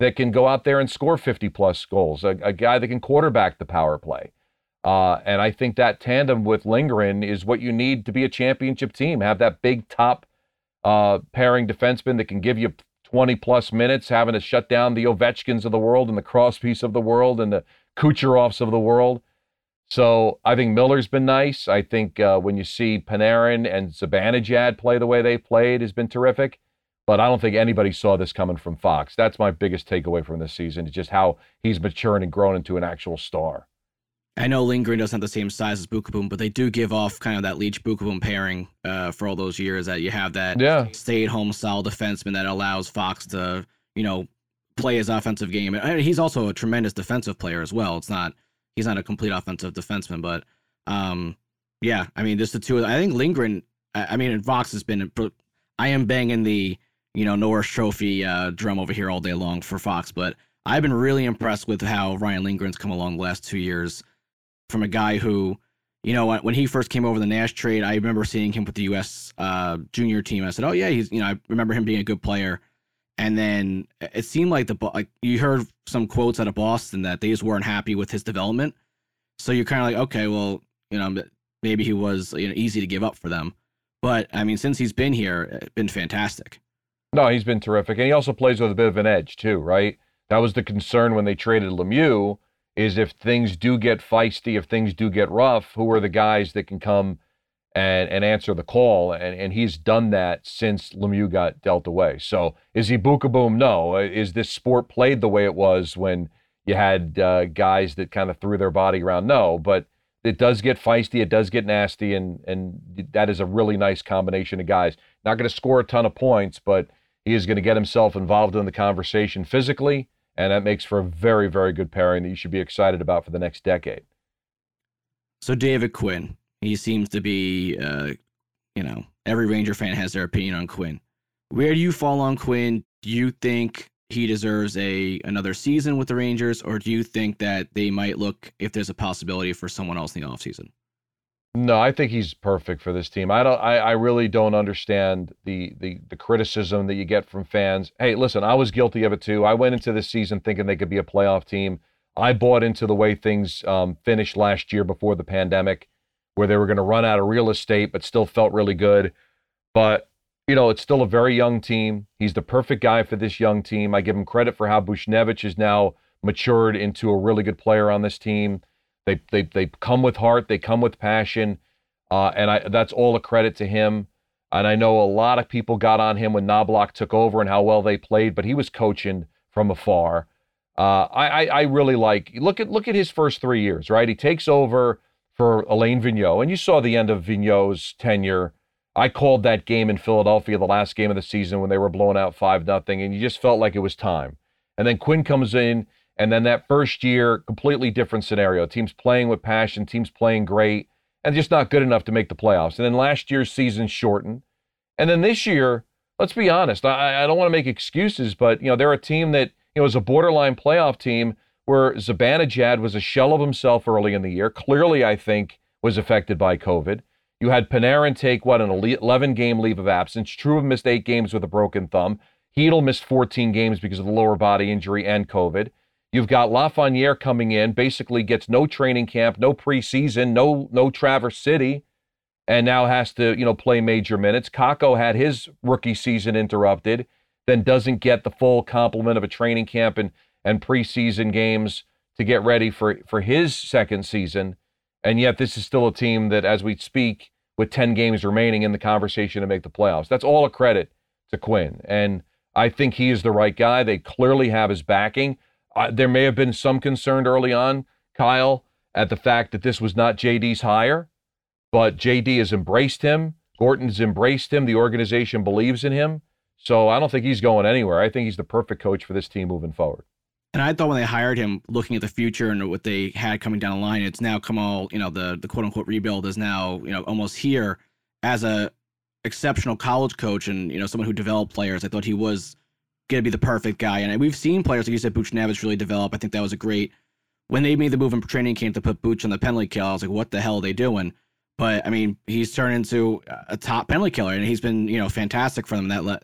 G: that can go out there and score 50 plus goals, a, a guy that can quarterback the power play. Uh, and I think that tandem with Lindgren is what you need to be a championship team. Have that big top uh, pairing defenseman that can give you 20 plus minutes, having to shut down the Ovechkins of the world and the Crosbys of the world and the Kucherovs of the world. So I think Miller's been nice. I think uh, when you see Panarin and Zibanejad play the way they played has been terrific but I don't think anybody saw this coming from Fox. That's my biggest takeaway from this season, is just how he's matured and grown into an actual star.
E: I know Lindgren doesn't have the same size as Beukeboom, but they do give off kind of that Leetch Beukeboom pairing uh, for all those years that you have that
G: yeah.
E: stay at home style defenseman that allows Fox to, you know, play his offensive game. And he's also a tremendous defensive player as well. It's not he's not a complete offensive defenseman, but um, yeah, I mean, just the two. I think Lindgren. I mean, Fox has been. I am banging the you know, Norris Trophy uh, drum over here all day long for Fox. But I've been really impressed with how Ryan Lindgren's come along the last two years from a guy who, you know, when, he first came over the Nash trade, I remember seeing him with the U.S. Uh, junior team. I said, oh, yeah, he's, you know, I remember him being a good player. And then it seemed like the like you heard some quotes out of Boston that they just weren't happy with his development. So you're kind of like, okay, well, you know, maybe he was you know, easy to give up for them. But I mean, since he's been here, it's been fantastic.
G: No, he's been terrific, and he also plays with a bit of an edge too, right? That was the concern when they traded Lemieux. Is if things do get feisty, if things do get rough, who are the guys that can come and and answer the call? And and he's done that since Lemieux got dealt away. So is he Beukeboom? No. Is this sport played the way it was when you had uh, guys that kind of threw their body around? No, but it does get feisty, it does get nasty, and and that is a really nice combination of guys. Not going to score a ton of points, but he is going to get himself involved in the conversation physically, and that makes for a very, very good pairing that you should be excited about for the next decade.
E: So, David Quinn, he seems to be, uh, you know, every Ranger fan has their opinion on Quinn. Where do you fall on Quinn? Do you think he deserves a another season with the Rangers, or do you think that they might look if there's a possibility for someone else in the offseason?
G: No, I think he's perfect for this team. I don't. I, I really don't understand the, the the criticism that you get from fans. Hey, listen, I was guilty of it too. I went into this season thinking they could be a playoff team. I bought into the way things um, finished last year before the pandemic, where they were going to run out of real estate, but still felt really good. But you know, it's still a very young team. He's the perfect guy for this young team. I give him credit for how Buchnevich is now matured into a really good player on this team. They they they come with heart. They come with passion, uh, and I that's all a credit to him. And I know a lot of people got on him when Knoblauch took over and how well they played, but he was coaching from afar. Uh, I, I, I really like look at look at his first three years, right? He takes over for Alain Vigneault, and you saw the end of Vigneault's tenure. I called that game in Philadelphia, the last game of the season when they were blown out five nothing, and you just felt like it was time. And then Quinn comes in, and then that first year, completely different scenario. Teams playing with passion, teams playing great, and just not good enough to make the playoffs. And then last year's season shortened, and then this year, let's be honest, I, I don't want to make excuses, but you know they're a team that you know is a borderline playoff team where Zibanejad was a shell of himself early in the year. Clearly, I think was affected by COVID. You had Panarin take what an 11 game leave of absence. Trouba missed eight games with a broken thumb. Chytil missed 14 games because of the lower body injury and COVID. You've got Lafreniere coming in, basically gets no training camp, no preseason, no no Traverse City, and now has to you know play major minutes. Kakko had his rookie season interrupted, then doesn't get the full complement of a training camp and and preseason games to get ready for for his second season. And yet, this is still a team that, as we speak, with 10 games remaining in the conversation to make the playoffs. That's all a credit to Quinn. And I think he is the right guy. They clearly have his backing. Uh, there may have been some concern early on, Kyle, at the fact that this was not JD's hire, but JD has embraced him. Gorton's embraced him. The organization believes in him. So I don't think he's going anywhere. I think he's the perfect coach for this team moving forward.
E: And I thought when they hired him, looking at the future and what they had coming down the line, it's now come all, you know, the the quote unquote rebuild is now, you know, almost here as a exceptional college coach and, you know, someone who developed players. I thought he was going to be the perfect guy. And we've seen players, like you said, Buchnevich really develop. I think that was a great, when they made the move in training camp to put Booch on the penalty kill, I was like, what the hell are they doing? But I mean, he's turned into a top penalty killer and he's been, you know, fantastic for them that let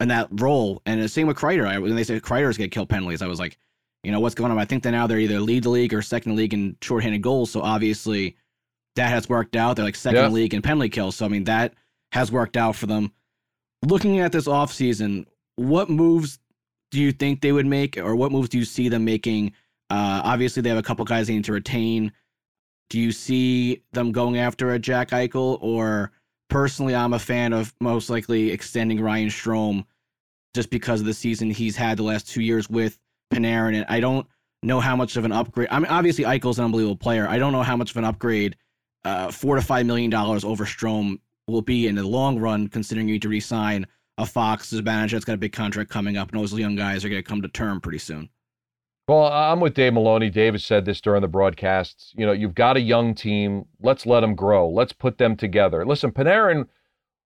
E: in that role. And the same with Kreider. I, when they say Kreider's get kill penalties, I was like, you know, what's going on? I think that now they're either lead the league or second league in shorthanded goals. So obviously that has worked out. They're like second yeah. league in penalty kills. So I mean that has worked out for them. Looking at this offseason, what moves do you think they would make, or what moves do you see them making? Uh, obviously, they have a couple guys they need to retain. Do you see them going after a Jack Eichel, or personally, I'm a fan of most likely extending Ryan Strome just because of the season he's had the last two years with Panarin. And I don't know how much of an upgrade. I mean, obviously, Eichel's an unbelievable player. I don't know how much of an upgrade uh, four to five million dollars over Strome will be in the long run, considering you need to re-sign a Fox as manager that's got a big contract coming up, and those young guys are going to come to term pretty soon.
G: Well, I'm with Dave Maloney. David said this during the broadcasts. You know, you've got a young team. Let's let them grow. Let's put them together. Listen, Panarin,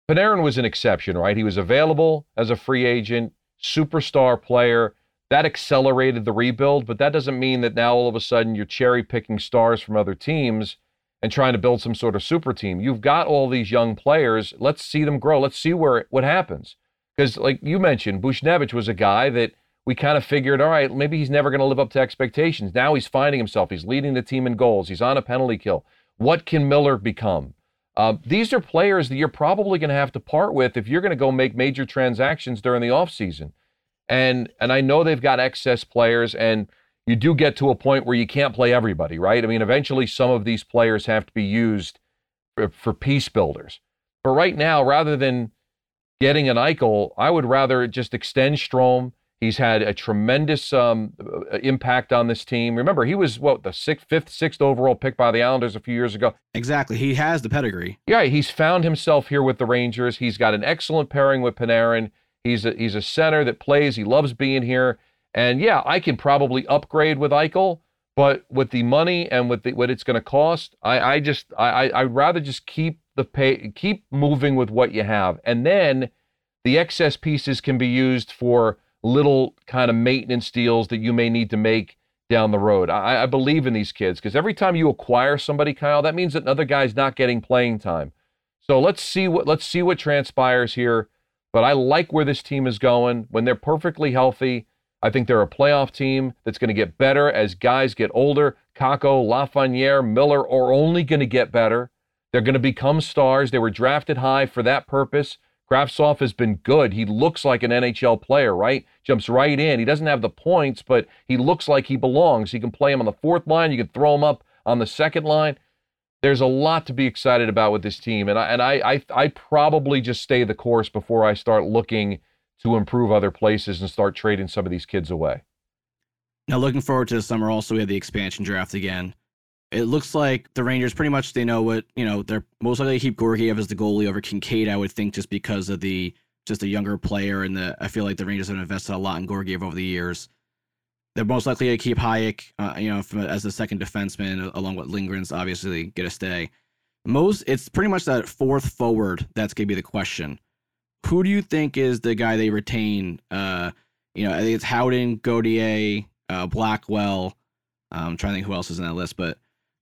G: Panarin was an exception, right? He was available as a free agent, superstar player. That accelerated the rebuild, but that doesn't mean that now all of a sudden you're cherry picking stars from other teams and trying to build some sort of super team. You've got all these young players. Let's see them grow. Let's see where what happens. Because, like you mentioned, Buchnevich was a guy that we kind of figured, all right, maybe he's never going to live up to expectations. Now he's finding himself. He's leading the team in goals. He's on a penalty kill. What can Miller become? Uh, these are players that you're probably going to have to part with if you're going to go make major transactions during the offseason. And and I know they've got excess players, and you do get to a point where you can't play everybody, right? I mean, eventually some of these players have to be used for, for peace builders. But right now, rather than getting an Eichel, I would rather just extend Strome. He's had a tremendous um, uh, impact on this team. Remember, he was what the sixth, fifth, sixth overall pick by the Islanders a few years ago.
E: Exactly, he has the pedigree.
G: Yeah, he's found himself here with the Rangers. He's got an excellent pairing with Panarin. He's a, he's a center that plays. He loves being here. And yeah, I can probably upgrade with Eichel, but with the money and with the, what it's going to cost, I, I just I I'd rather just keep the pay keep moving with what you have, and then the excess pieces can be used for little kind of maintenance deals that you may need to make down the road. I, I believe in these kids because every time you acquire somebody, Kyle, that means that another guy's not getting playing time. So let's see what let's see what transpires here. But I like where this team is going. When they're perfectly healthy, I think they're a playoff team that's going to get better as guys get older. Kakko, Lafreniere, Miller are only going to get better. They're going to become stars. They were drafted high for that purpose. Kravtsov has been good. He looks like an NHL player, right? Jumps right in. He doesn't have the points, but he looks like he belongs. You can play him on the fourth line. You can throw him up on the second line. There's a lot to be excited about with this team, and I and I I, I probably just stay the course before I start looking to improve other places and start trading some of these kids away.
E: Now, looking forward to the summer, also, we have the expansion draft again. It looks like the Rangers pretty much they know what you know. They're most likely to keep Georgiev as the goalie over Kinkaid, I would think just because of the just a younger player, and the I feel like the Rangers have invested a lot in Georgiev over the years. They're most likely to keep Hajek, uh, you know, from, as the second defenseman, along with Lindgren's obviously get a stay. Most it's pretty much that fourth forward that's gonna be the question. Who do you think is the guy they retain? Uh, you know, I think it's Howden, Gauthier, uh, Blackwell. I'm trying to think who else is in that list, but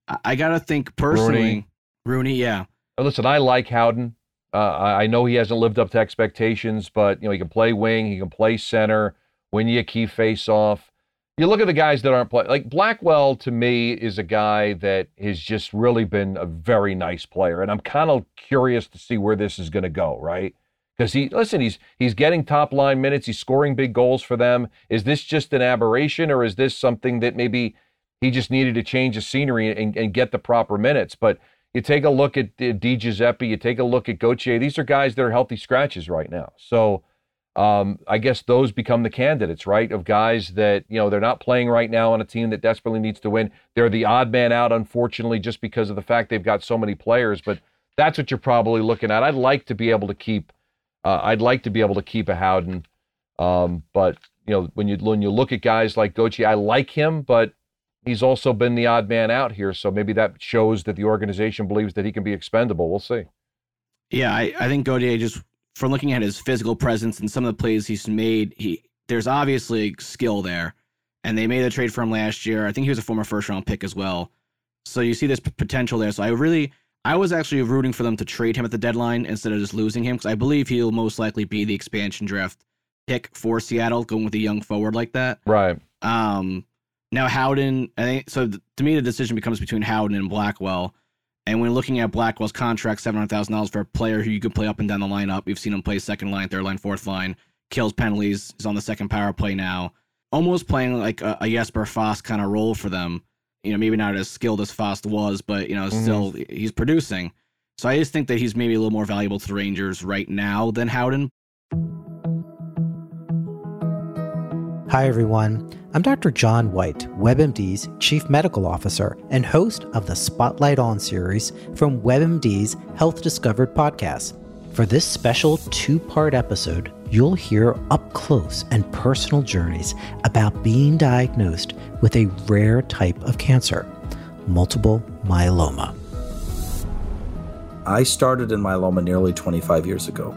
E: I, I gotta think personally.
G: Rooney.
E: Rooney, yeah.
G: Listen, I like Howden. Uh, I I know he hasn't lived up to expectations, but you know he can play wing, he can play center, win you a key face off. You look at the guys that aren't playing. Like Blackwell, to me, is a guy that has just really been a very nice player, and I'm kind of curious to see where this is going to go. Right? Because he listen, he's he's getting top line minutes, he's scoring big goals for them. Is this just an aberration, or is this something that maybe he just needed to change the scenery and, and get the proper minutes? But you take a look at uh, Di Giuseppe, you take a look at Gauthier. These are guys that are healthy scratches right now. So um, I guess those become the candidates, right? Of guys that you know they're not playing right now on a team that desperately needs to win. They're the odd man out, unfortunately, just because of the fact they've got so many players. But that's what you're probably looking at. I'd like to be able to keep. Uh, I'd like to be able to keep a Howden, um, but you know when you when you look at guys like Gauthier, I like him, but he's also been the odd man out here. So maybe that shows that the organization believes that he can be expendable. We'll see.
E: Yeah, I, I think Gauthier just from looking at his physical presence and some of the plays he's made, he there's obviously skill there. And they made a trade for him last year. I think he was a former first round pick as well. So you see this p- potential there. So I really, I was actually rooting for them to trade him at the deadline instead of just losing him because I believe he'll most likely be the expansion draft pick for Seattle, going with a young forward like that.
G: Right.
E: Um, now Howden, I think so. th- To me, the decision becomes between Howden and Blackwell. And when looking at Blackwell's contract, seven hundred thousand dollars for a player who you could play up and down the lineup. We've seen him play second line, third line, fourth line, kills penalties. Is on the second power play now, almost playing like a, a Jesper Fast kind of role for them. You know, maybe not as skilled as Fast was, but you know, mm-hmm. still he's producing. So I just think that he's maybe a little more valuable to the Rangers right now than Howden.
B: Hi, everyone. I'm Dr. John White, WebMD's Chief Medical Officer and host of the Spotlight On series from WebMD's Health Discovered podcast. For this special two part episode, you'll hear up close and personal journeys about being diagnosed with a rare type of cancer, multiple myeloma.
C: I started in myeloma nearly 25 years ago.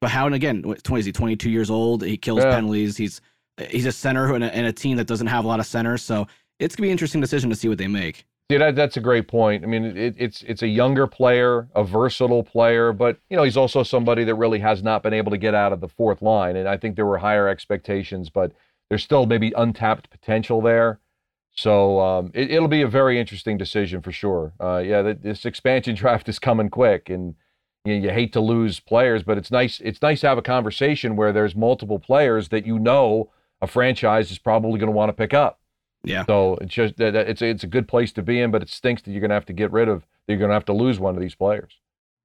E: But how? And again, what, 20 is he 22 years old? He kills
G: Yeah.
E: penalties. He's he's a center in a, in a team that doesn't have a lot of centers. So it's gonna be an interesting decision to see what they make.
G: Yeah, that, that's a great point. I mean, it, it's it's a younger player, a versatile player, but you know he's also somebody that really has not been able to get out of the fourth line. And I think there were higher expectations, but there's still maybe untapped potential there. So um, it, it'll be a very interesting decision for sure. Uh, yeah, th- this expansion draft is coming quick, and you, you hate to lose players, but it's nice. It's nice to have a conversation where there's multiple players that you know a franchise is probably going to want to pick up.
E: Yeah.
G: So it's just that that it's it's a good place to be in, but it stinks that you're going to have to get rid of. That you're going to have to lose one of these players.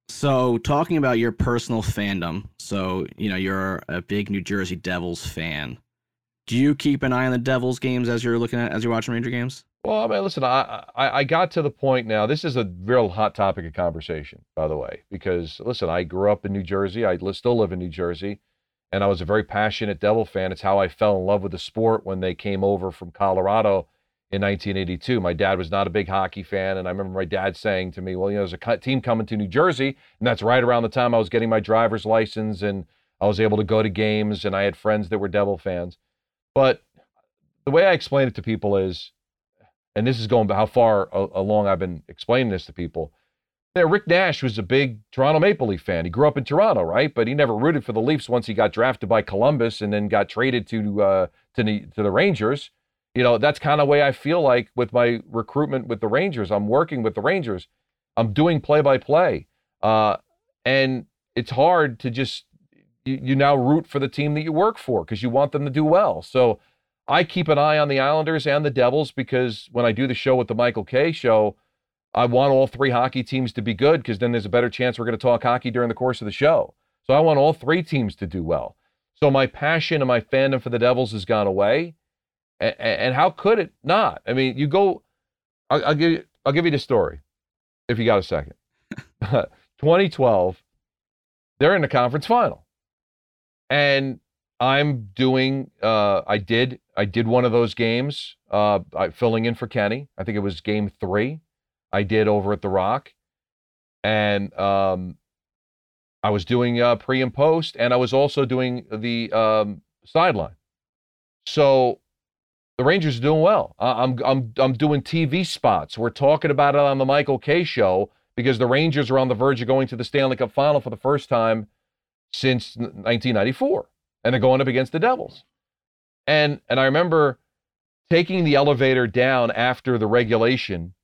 E: So talking about your personal fandom, so you know you're a big New Jersey Devils fan. Do you keep an eye on the Devils games as you're looking at as you're watching Ranger games?
G: Well, I mean, listen, I, I I got to the point now. This is a real hot topic of conversation, by the way, because listen, I grew up in New Jersey. I still live in New Jersey, and I was a very passionate Devil fan. It's how I fell in love with the sport when they came over from Colorado in 1982. My dad was not a big hockey fan, and I remember my dad saying to me, "Well, you know, there's a team coming to New Jersey," and that's right around the time I was getting my driver's license, and I was able to go to games, and I had friends that were Devil fans. But the way I explain it to people is, and this is going how far along I've been explaining this to people. Yeah, Rick Nash was a big Toronto Maple Leaf fan. He grew up in Toronto, right? But he never rooted for the Leafs once he got drafted by Columbus and then got traded to uh, to the to the Rangers. You know, that's kind of the way I feel like with my recruitment with the Rangers. I'm working with the Rangers. I'm doing play by play, and it's hard to just you, you now root for the team that you work for because you want them to do well. So I keep an eye on the Islanders and the Devils because when I do the show with the Michael Kay show, I want all three hockey teams to be good because then there's a better chance we're going to talk hockey during the course of the show. So I want all three teams to do well. So my passion and my fandom for the Devils has gone away. And, and how could it not? I mean, you go. I'll, I'll give you. I'll give you the story, if you got a second. 2012, they're in the conference final, and I'm doing. Uh, I did. I did one of those games. Uh, filling in for Kenny. I think it was game three. I did over at the Rock, and um, I was doing uh, pre and post, and I was also doing the um, sideline. So the Rangers are doing well. I'm I'm I'm doing TV spots. We're talking about it on the Michael Kay show because the Rangers are on the verge of going to the Stanley Cup Final for the first time since 1994, and they're going up against the Devils. And and I remember taking the elevator down after the regulation,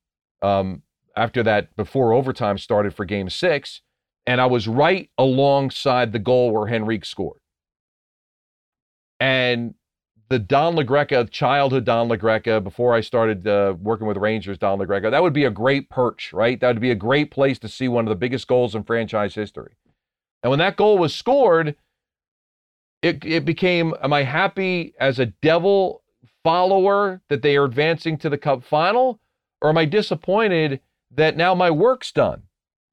G: um, after that before overtime started for Game Six, and I was right alongside the goal where Henrique scored. And the Don La Greca, childhood Don La Greca, before I started uh, working with Rangers, Don La Greca, that would be a great perch, right? That would be a great place to see one of the biggest goals in franchise history. And when that goal was scored, it, it became Am I happy as a devil follower that they are advancing to the cup final? Or am I disappointed that now my work's done?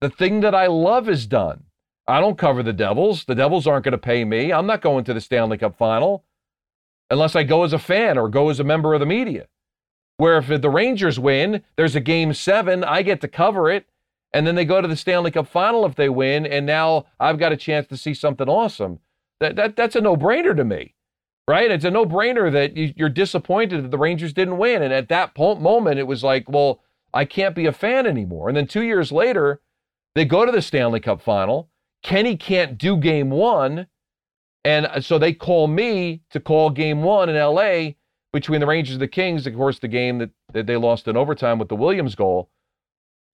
G: The thing that I love is done. I don't cover the Devils. The Devils aren't going to pay me. I'm not going to the Stanley Cup final unless I go as a fan or go as a member of the media. Where if the Rangers win, there's a game seven, I get to cover it. And then they go to the Stanley Cup final if they win. And now I've got a chance to see something awesome. That, that, that's a no brainer to me, right? It's a no brainer that you're disappointed that the Rangers didn't win. And at that moment, it was like, well, I can't be a fan anymore. And then two years later, they go to the Stanley Cup final. Kenny can't do game one. And uh, so they call me to call game one in LA between the Rangers and the Kings, of course, the game that, that they lost in overtime with the Williams goal.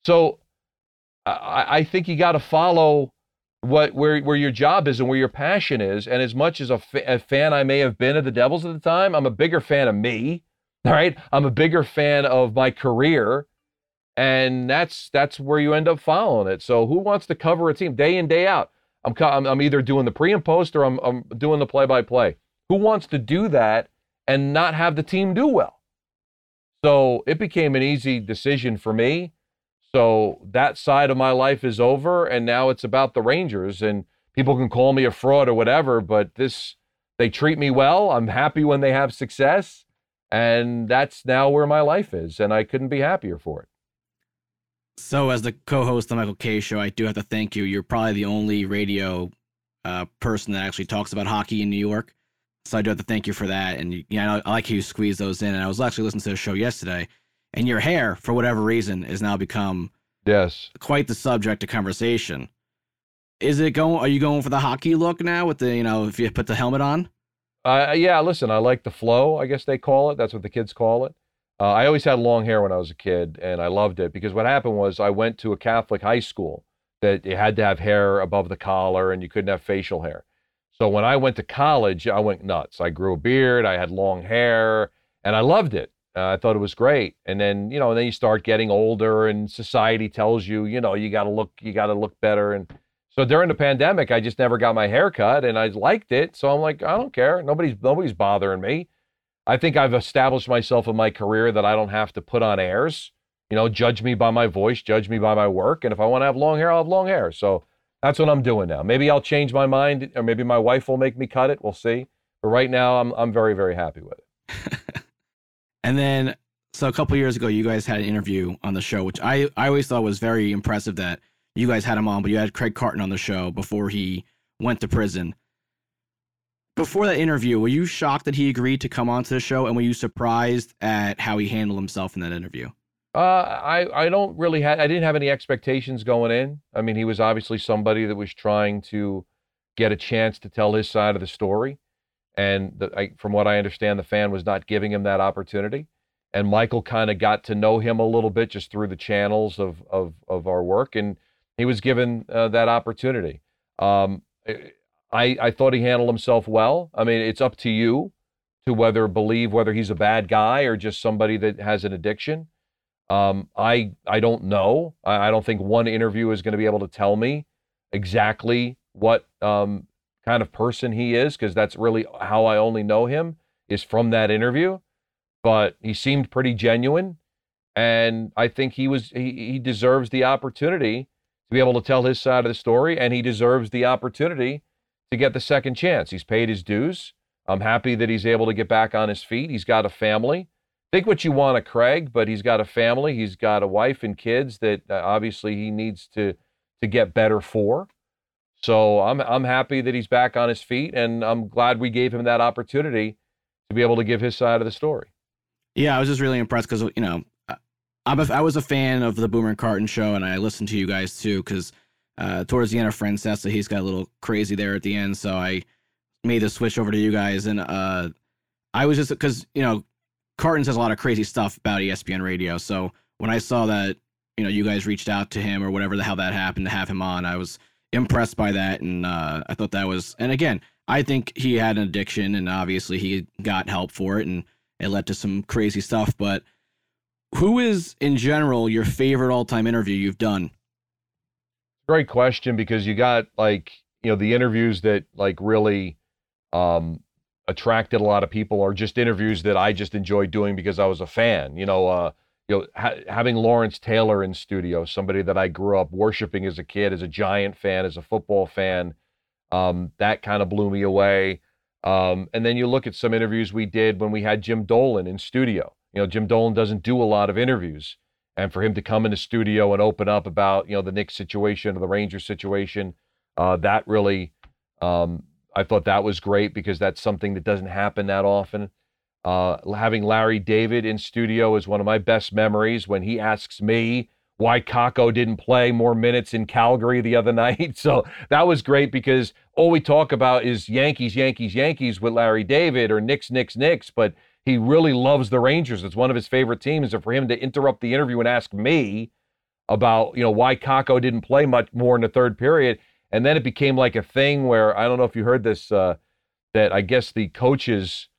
G: So I, I think you got to follow what where where your job is and where your passion is. And as much as a, a fan I may have been of the Devils at the time, I'm a bigger fan of me. All right, I'm a bigger fan of my career, and that's that's where you end up following it. So who wants to cover a team day in day out? I'm, I'm, I'm either doing the pre and post or I'm, I'm doing the play by play. Who wants to do that and not have the team do well? So it became an easy decision for me. So that side of my life is over, and now it's about the Rangers. And people can call me a fraud or whatever, but this they treat me well. I'm happy when they have success, and that's now where my life is, and I couldn't be happier for it.
E: So, as the co-host of the Michael Kay Show, I do have to thank you. You're probably the only radio uh, person that actually talks about hockey in New York. So I do have to thank you for that. And know, I like how you squeeze those in. And I was actually listening to the show yesterday, and your hair, for whatever reason, has now become
G: yes
E: quite the subject of conversation. Is it going? Are you going for the hockey look now with the you know if you put the helmet on?
G: Uh, yeah, listen, I like the flow. I guess they call it. That's what the kids call it. Uh, I always had long hair when I was a kid, and I loved it because what happened was I went to a Catholic high school that you had to have hair above the collar and you couldn't have facial hair. So when I went to college, I went nuts. I grew a beard, I had long hair, and I loved it. Uh, I thought it was great. And then, you know, and then you start getting older and society tells you, you know, you got to look you got to look better and so during the pandemic, I just never got my hair cut and I liked it. So I'm like, I don't care. Nobody's nobody's bothering me. I think I've established myself in my career that I don't have to put on airs. You know, judge me by my voice, judge me by my work. And if I want to have long hair, I'll have long hair. So that's what I'm doing now. Maybe I'll change my mind, or maybe my wife will make me cut it. We'll see. But right now, I'm I'm very very happy with it.
E: and then, so a couple years ago, you guys had an interview on the show, which I I always thought was very impressive that you guys had him on. But you had Craig Carton on the show before he went to prison before that interview, were you shocked that he agreed to come onto the show, and were you surprised at how he handled himself in that interview?
G: Uh, I I don't really have I didn't have any expectations going in. I mean, he was obviously somebody that was trying to get a chance to tell his side of the story, And the, I, from what I understand, the fan was not giving him that opportunity. And Michael kind of got to know him a little bit just through the channels of of, of our work, and he was given uh, that opportunity. Um, I I thought he handled himself well. I mean, it's up to you to whether believe whether he's a bad guy or just somebody that has an addiction. Um, I I don't know. I, I, don't think one interview is going to be able to tell me exactly what um, kind of person he is because that's really how I only know him is from that interview. But he seemed pretty genuine, and I think he was he, he deserves the opportunity to be able to tell his side of the story, and he deserves the opportunity to get the second chance. He's paid his dues. I'm happy that he's able to get back on his feet. He's got a family. Think what you want of Craig, but he's got a family. He's got a wife and kids that uh, obviously he needs to to get better for. So I'm I'm happy that he's back on his feet, and I'm glad we gave him that opportunity to be able to give his side of the story.
E: Yeah, I was just really impressed because you know I'm a, I was a fan of the Boomer and Carton show, and I listened to you guys too because uh, towards the end of Francesa, he's got a little crazy there at the end, so I made the switch over to you guys, and uh, I was just because you know Carton says a lot of crazy stuff about ESPN Radio, so when I saw that you know you guys reached out to him or whatever the hell that happened to have him on, I was impressed by that, and uh, I thought that was. And again, I think he had an addiction, and obviously he got help for it, and it led to some crazy stuff. But who is, in general, your favorite all-time interview you've done?
G: Great question because you got like you know the interviews that like really um, attracted a lot of people, or just interviews that I just enjoyed doing because I was a fan. You know, uh, you know, ha- having Lawrence Taylor in studio, somebody that I grew up worshiping as a kid, as a Giant fan, as a football fan, um, that kind of blew me away. Um, and then you look at some interviews we did when we had Jim Dolan in studio. You know, Jim Dolan doesn't do a lot of interviews, and for him to come in the studio and open up about you know the Knicks situation or the Rangers situation, uh, that really, um, I thought that was great because that's something that doesn't happen that often. Uh, having Larry David in studio is one of my best memories when he asks me why Kakko didn't play more minutes in Calgary the other night. So that was great because all we talk about is Yankees, Yankees, Yankees with Larry David or Knicks, Knicks, Knicks. But he really loves the Rangers. It's one of his favorite teams. And for him to interrupt the interview and ask me about, you know, why Kakko didn't play much more in the third period. And then it became like a thing where I don't know if you heard this, uh, that I guess the coaches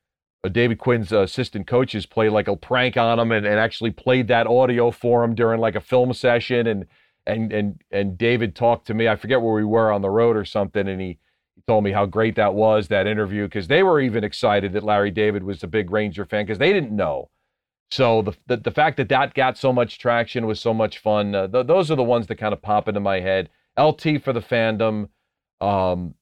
G: David Quinn's uh, assistant coaches played like a prank on him and, and actually played that audio for him during like a film session and and and and David talked to me. I forget where we were on the road or something, and he, he told me how great that was that interview because they were even excited that Larry David was a big Ranger fan because they didn't know. So the, the, the fact that that got so much traction was so much fun. Uh, th- those are the ones that kind of pop into my head. LT for the fandom. Um,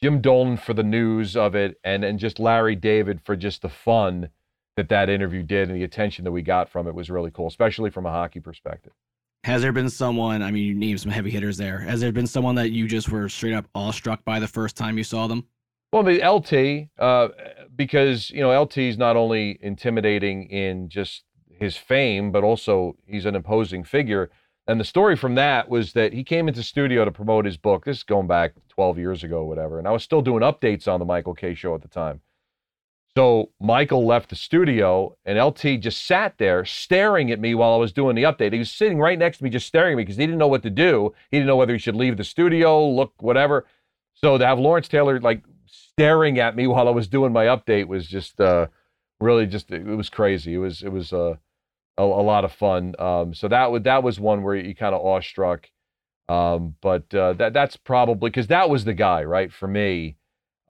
G: Jim Dolan for the news of it, and and just Larry David for just the fun that that interview did and the attention that we got from it was really cool, especially from a hockey perspective.
E: Has there been someone? I mean, you named some heavy hitters there. Has there been someone that you just were straight up awestruck by the first time you saw them?
G: Well, the LT, uh, because you know LT is not only intimidating in just his fame, but also he's an imposing figure. And the story from that was that he came into studio to promote his book. This is going back 12 years ago, whatever. And I was still doing updates on the Michael Kay show at the time. So Michael left the studio and LT just sat there staring at me while I was doing the update. He was sitting right next to me, just staring at me because he didn't know what to do. He didn't know whether he should leave the studio, look, whatever. So to have Lawrence Taylor like staring at me while I was doing my update was just uh, really just it was crazy. It was it was uh, a, a lot of fun. Um, so that would that was one where you kind of awestruck. Um, but uh, that that's probably because that was the guy, right, for me,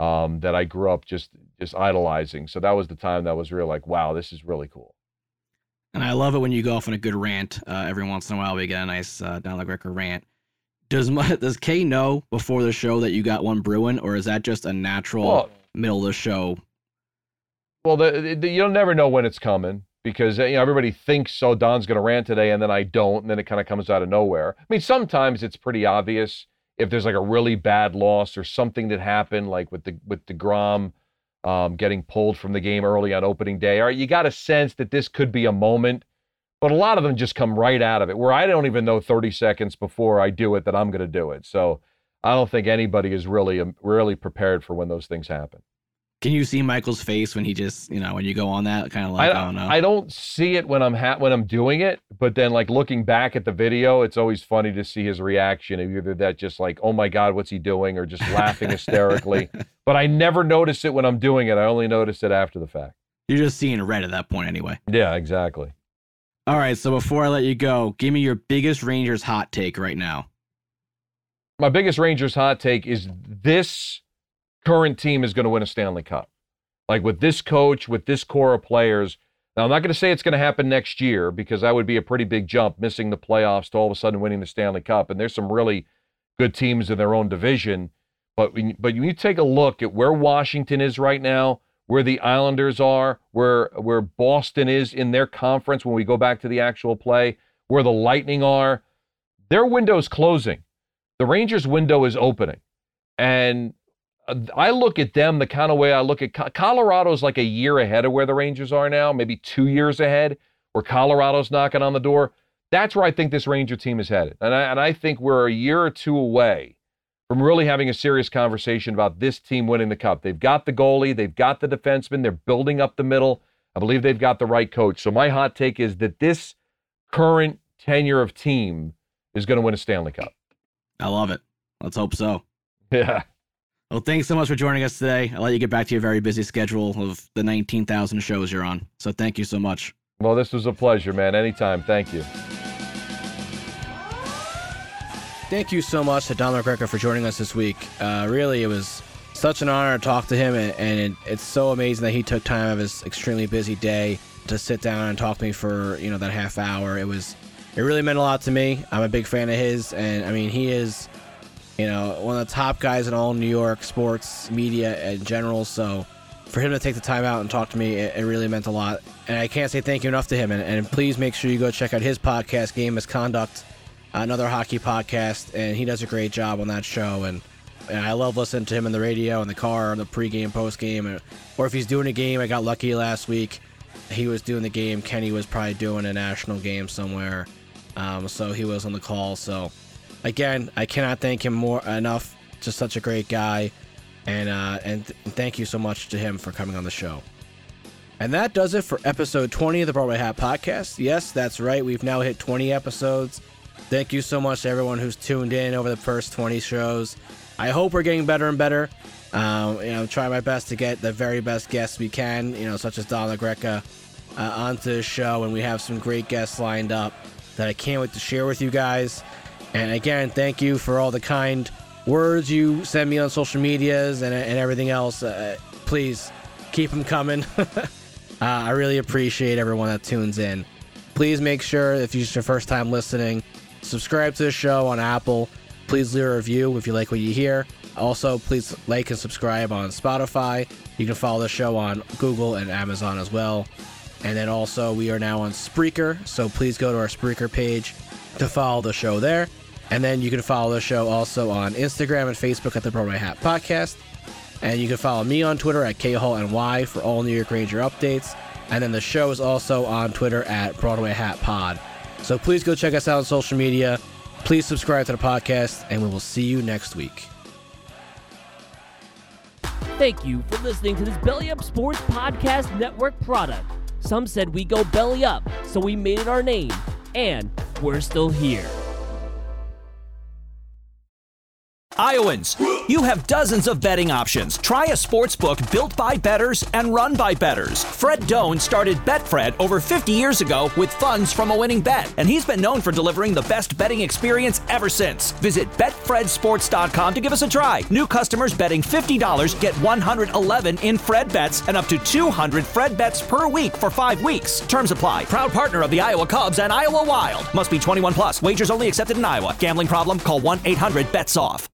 G: um, that I grew up just just idolizing. So that was the time that was real like, wow, this is really cool.
E: And I love it when you go off on a good rant. Uh, every once in a while, we get a nice uh, Don La Greca rant. Does does Kay know before the show that you got one brewing, or is that just a natural well, middle of the show?
G: Well, the, the, you'll never know when it's coming because you know everybody thinks oh Don's going to rant today and then I don't and then it kind of comes out of nowhere. I mean sometimes it's pretty obvious if there's like a really bad loss or something that happened like with the with deGrom um, getting pulled from the game early on opening day. All right, you got a sense that this could be a moment, but a lot of them just come right out of it where I don't even know 30 seconds before I do it that I'm going to do it. So I don't think anybody is really um, really prepared for when those things happen.
E: Can you see Michael's face when he just, you know, when you go on that kind of like,
G: I,
E: don't know.
G: I don't see it when I'm ha- when I'm doing it, but then like looking back at the video, it's always funny to see his reaction of either that just like, oh my god, what's he doing, or just laughing hysterically. But I never notice it when I'm doing it. I only notice it after the fact.
E: You're just seeing red at that point anyway.
G: Yeah, exactly.
E: All right, so before I let you go, give me your biggest Rangers hot take right now.
G: My biggest Rangers hot take is this current team is going to win a Stanley Cup. Like with this coach, with this core of players. Now, I'm not going to say it's going to happen next year because that would be a pretty big jump, missing the playoffs to all of a sudden winning the Stanley Cup. And there's some really good teams in their own division. But when, but when you take a look at where Washington is right now, where the Islanders are, where where Boston is in their conference when we go back to the actual play, where the Lightning are, their window is closing. The Rangers' window is opening. And I look at them the kind of way I look at Colorado's like a year ahead of where the Rangers are now, maybe two years ahead, where Colorado's knocking on the door. That's where I think this Ranger team is headed. And I, and I think we're a year or two away from really having a serious conversation about this team winning the cup. They've got the goalie, they've got the defenseman, they're building up the middle. I believe they've got the right coach. So my hot take is that this current tenure of team is going to win a Stanley Cup.
E: I love it. Let's hope so.
G: Yeah.
E: Well, thanks so much for joining us today. I'll let you get back to your very busy schedule of the 19,000 shows you're on. So thank you so much.
G: Well, this was a pleasure, man. Anytime. Thank you.
E: Thank you so much to Don La Greca for joining us this week. Uh, really, it was such an honor to talk to him, and, and it, it's so amazing that he took time out of his extremely busy day to sit down and talk to me for you know that half hour. It was, it really meant a lot to me. I'm a big fan of his, and I mean he is you know, one of the top guys in all New York sports media in general. So for him to take the time out and talk to me, it, it really meant a lot. And I can't say thank you enough to him. And, and please make sure you go check out his podcast, Game Misconduct, another hockey podcast. And he does a great job on that show. And, and I love listening to him in the radio, in the car, on the pregame, postgame. Or if he's doing a game, I got lucky last week. He was doing the game. Kenny was probably doing a national game somewhere. Um, so he was on the call. So again, I cannot thank him more enough. Just such a great guy, and uh, and, th- thank you so much to him for coming on the show. And that does it for episode 20 of the Broadway Hat Podcast. Yes, that's right. We've now hit 20 episodes. Thank you so much to everyone who's tuned in over the first 20 shows. I hope we're getting better and better. Um, you know, try my best to get the very best guests we can, you know, such as Don La Greca, uh, onto the show. And we have some great guests lined up that I can't wait to share with you guys. And again, thank you for all the kind words you send me on social medias and, and everything else. Uh, please keep them coming. uh, I really appreciate everyone that tunes in. Please make sure, if it's your first time listening, subscribe to the show on Apple. Please leave a review if you like what you hear. Also, please like and subscribe on Spotify. You can follow the show on Google and Amazon as well. And then also, we are now on Spreaker, so please go to our Spreaker page to follow the show there. And then you can follow the show also on Instagram and Facebook at the Broadway Hat Podcast. And you can follow me on Twitter at KHallNY for all New York Ranger updates. And then the show is also on Twitter at Broadway Hat Pod. So please go check us out on social media. Please subscribe to the podcast, and we will see you next week.
H: Thank you for listening to this Belly Up Sports Podcast Network product. Some said we go belly up, so we made it our name, and we're still here.
F: Iowans, you have dozens of betting options. Try a sports book built by bettors and run by bettors. Fred Done started Betfred over 50 years ago with funds from a winning bet, and he's been known for delivering the best betting experience ever since. Visit betfredsports.com to give us a try. New customers betting $50 get 111 in Fred bets and up to 200 Fred bets per week for 5 weeks. Terms apply. Proud partner of the Iowa Cubs and Iowa Wild. Must be 21 plus. Wagers only accepted in Iowa. Gambling problem? Call 1-800-BETS off.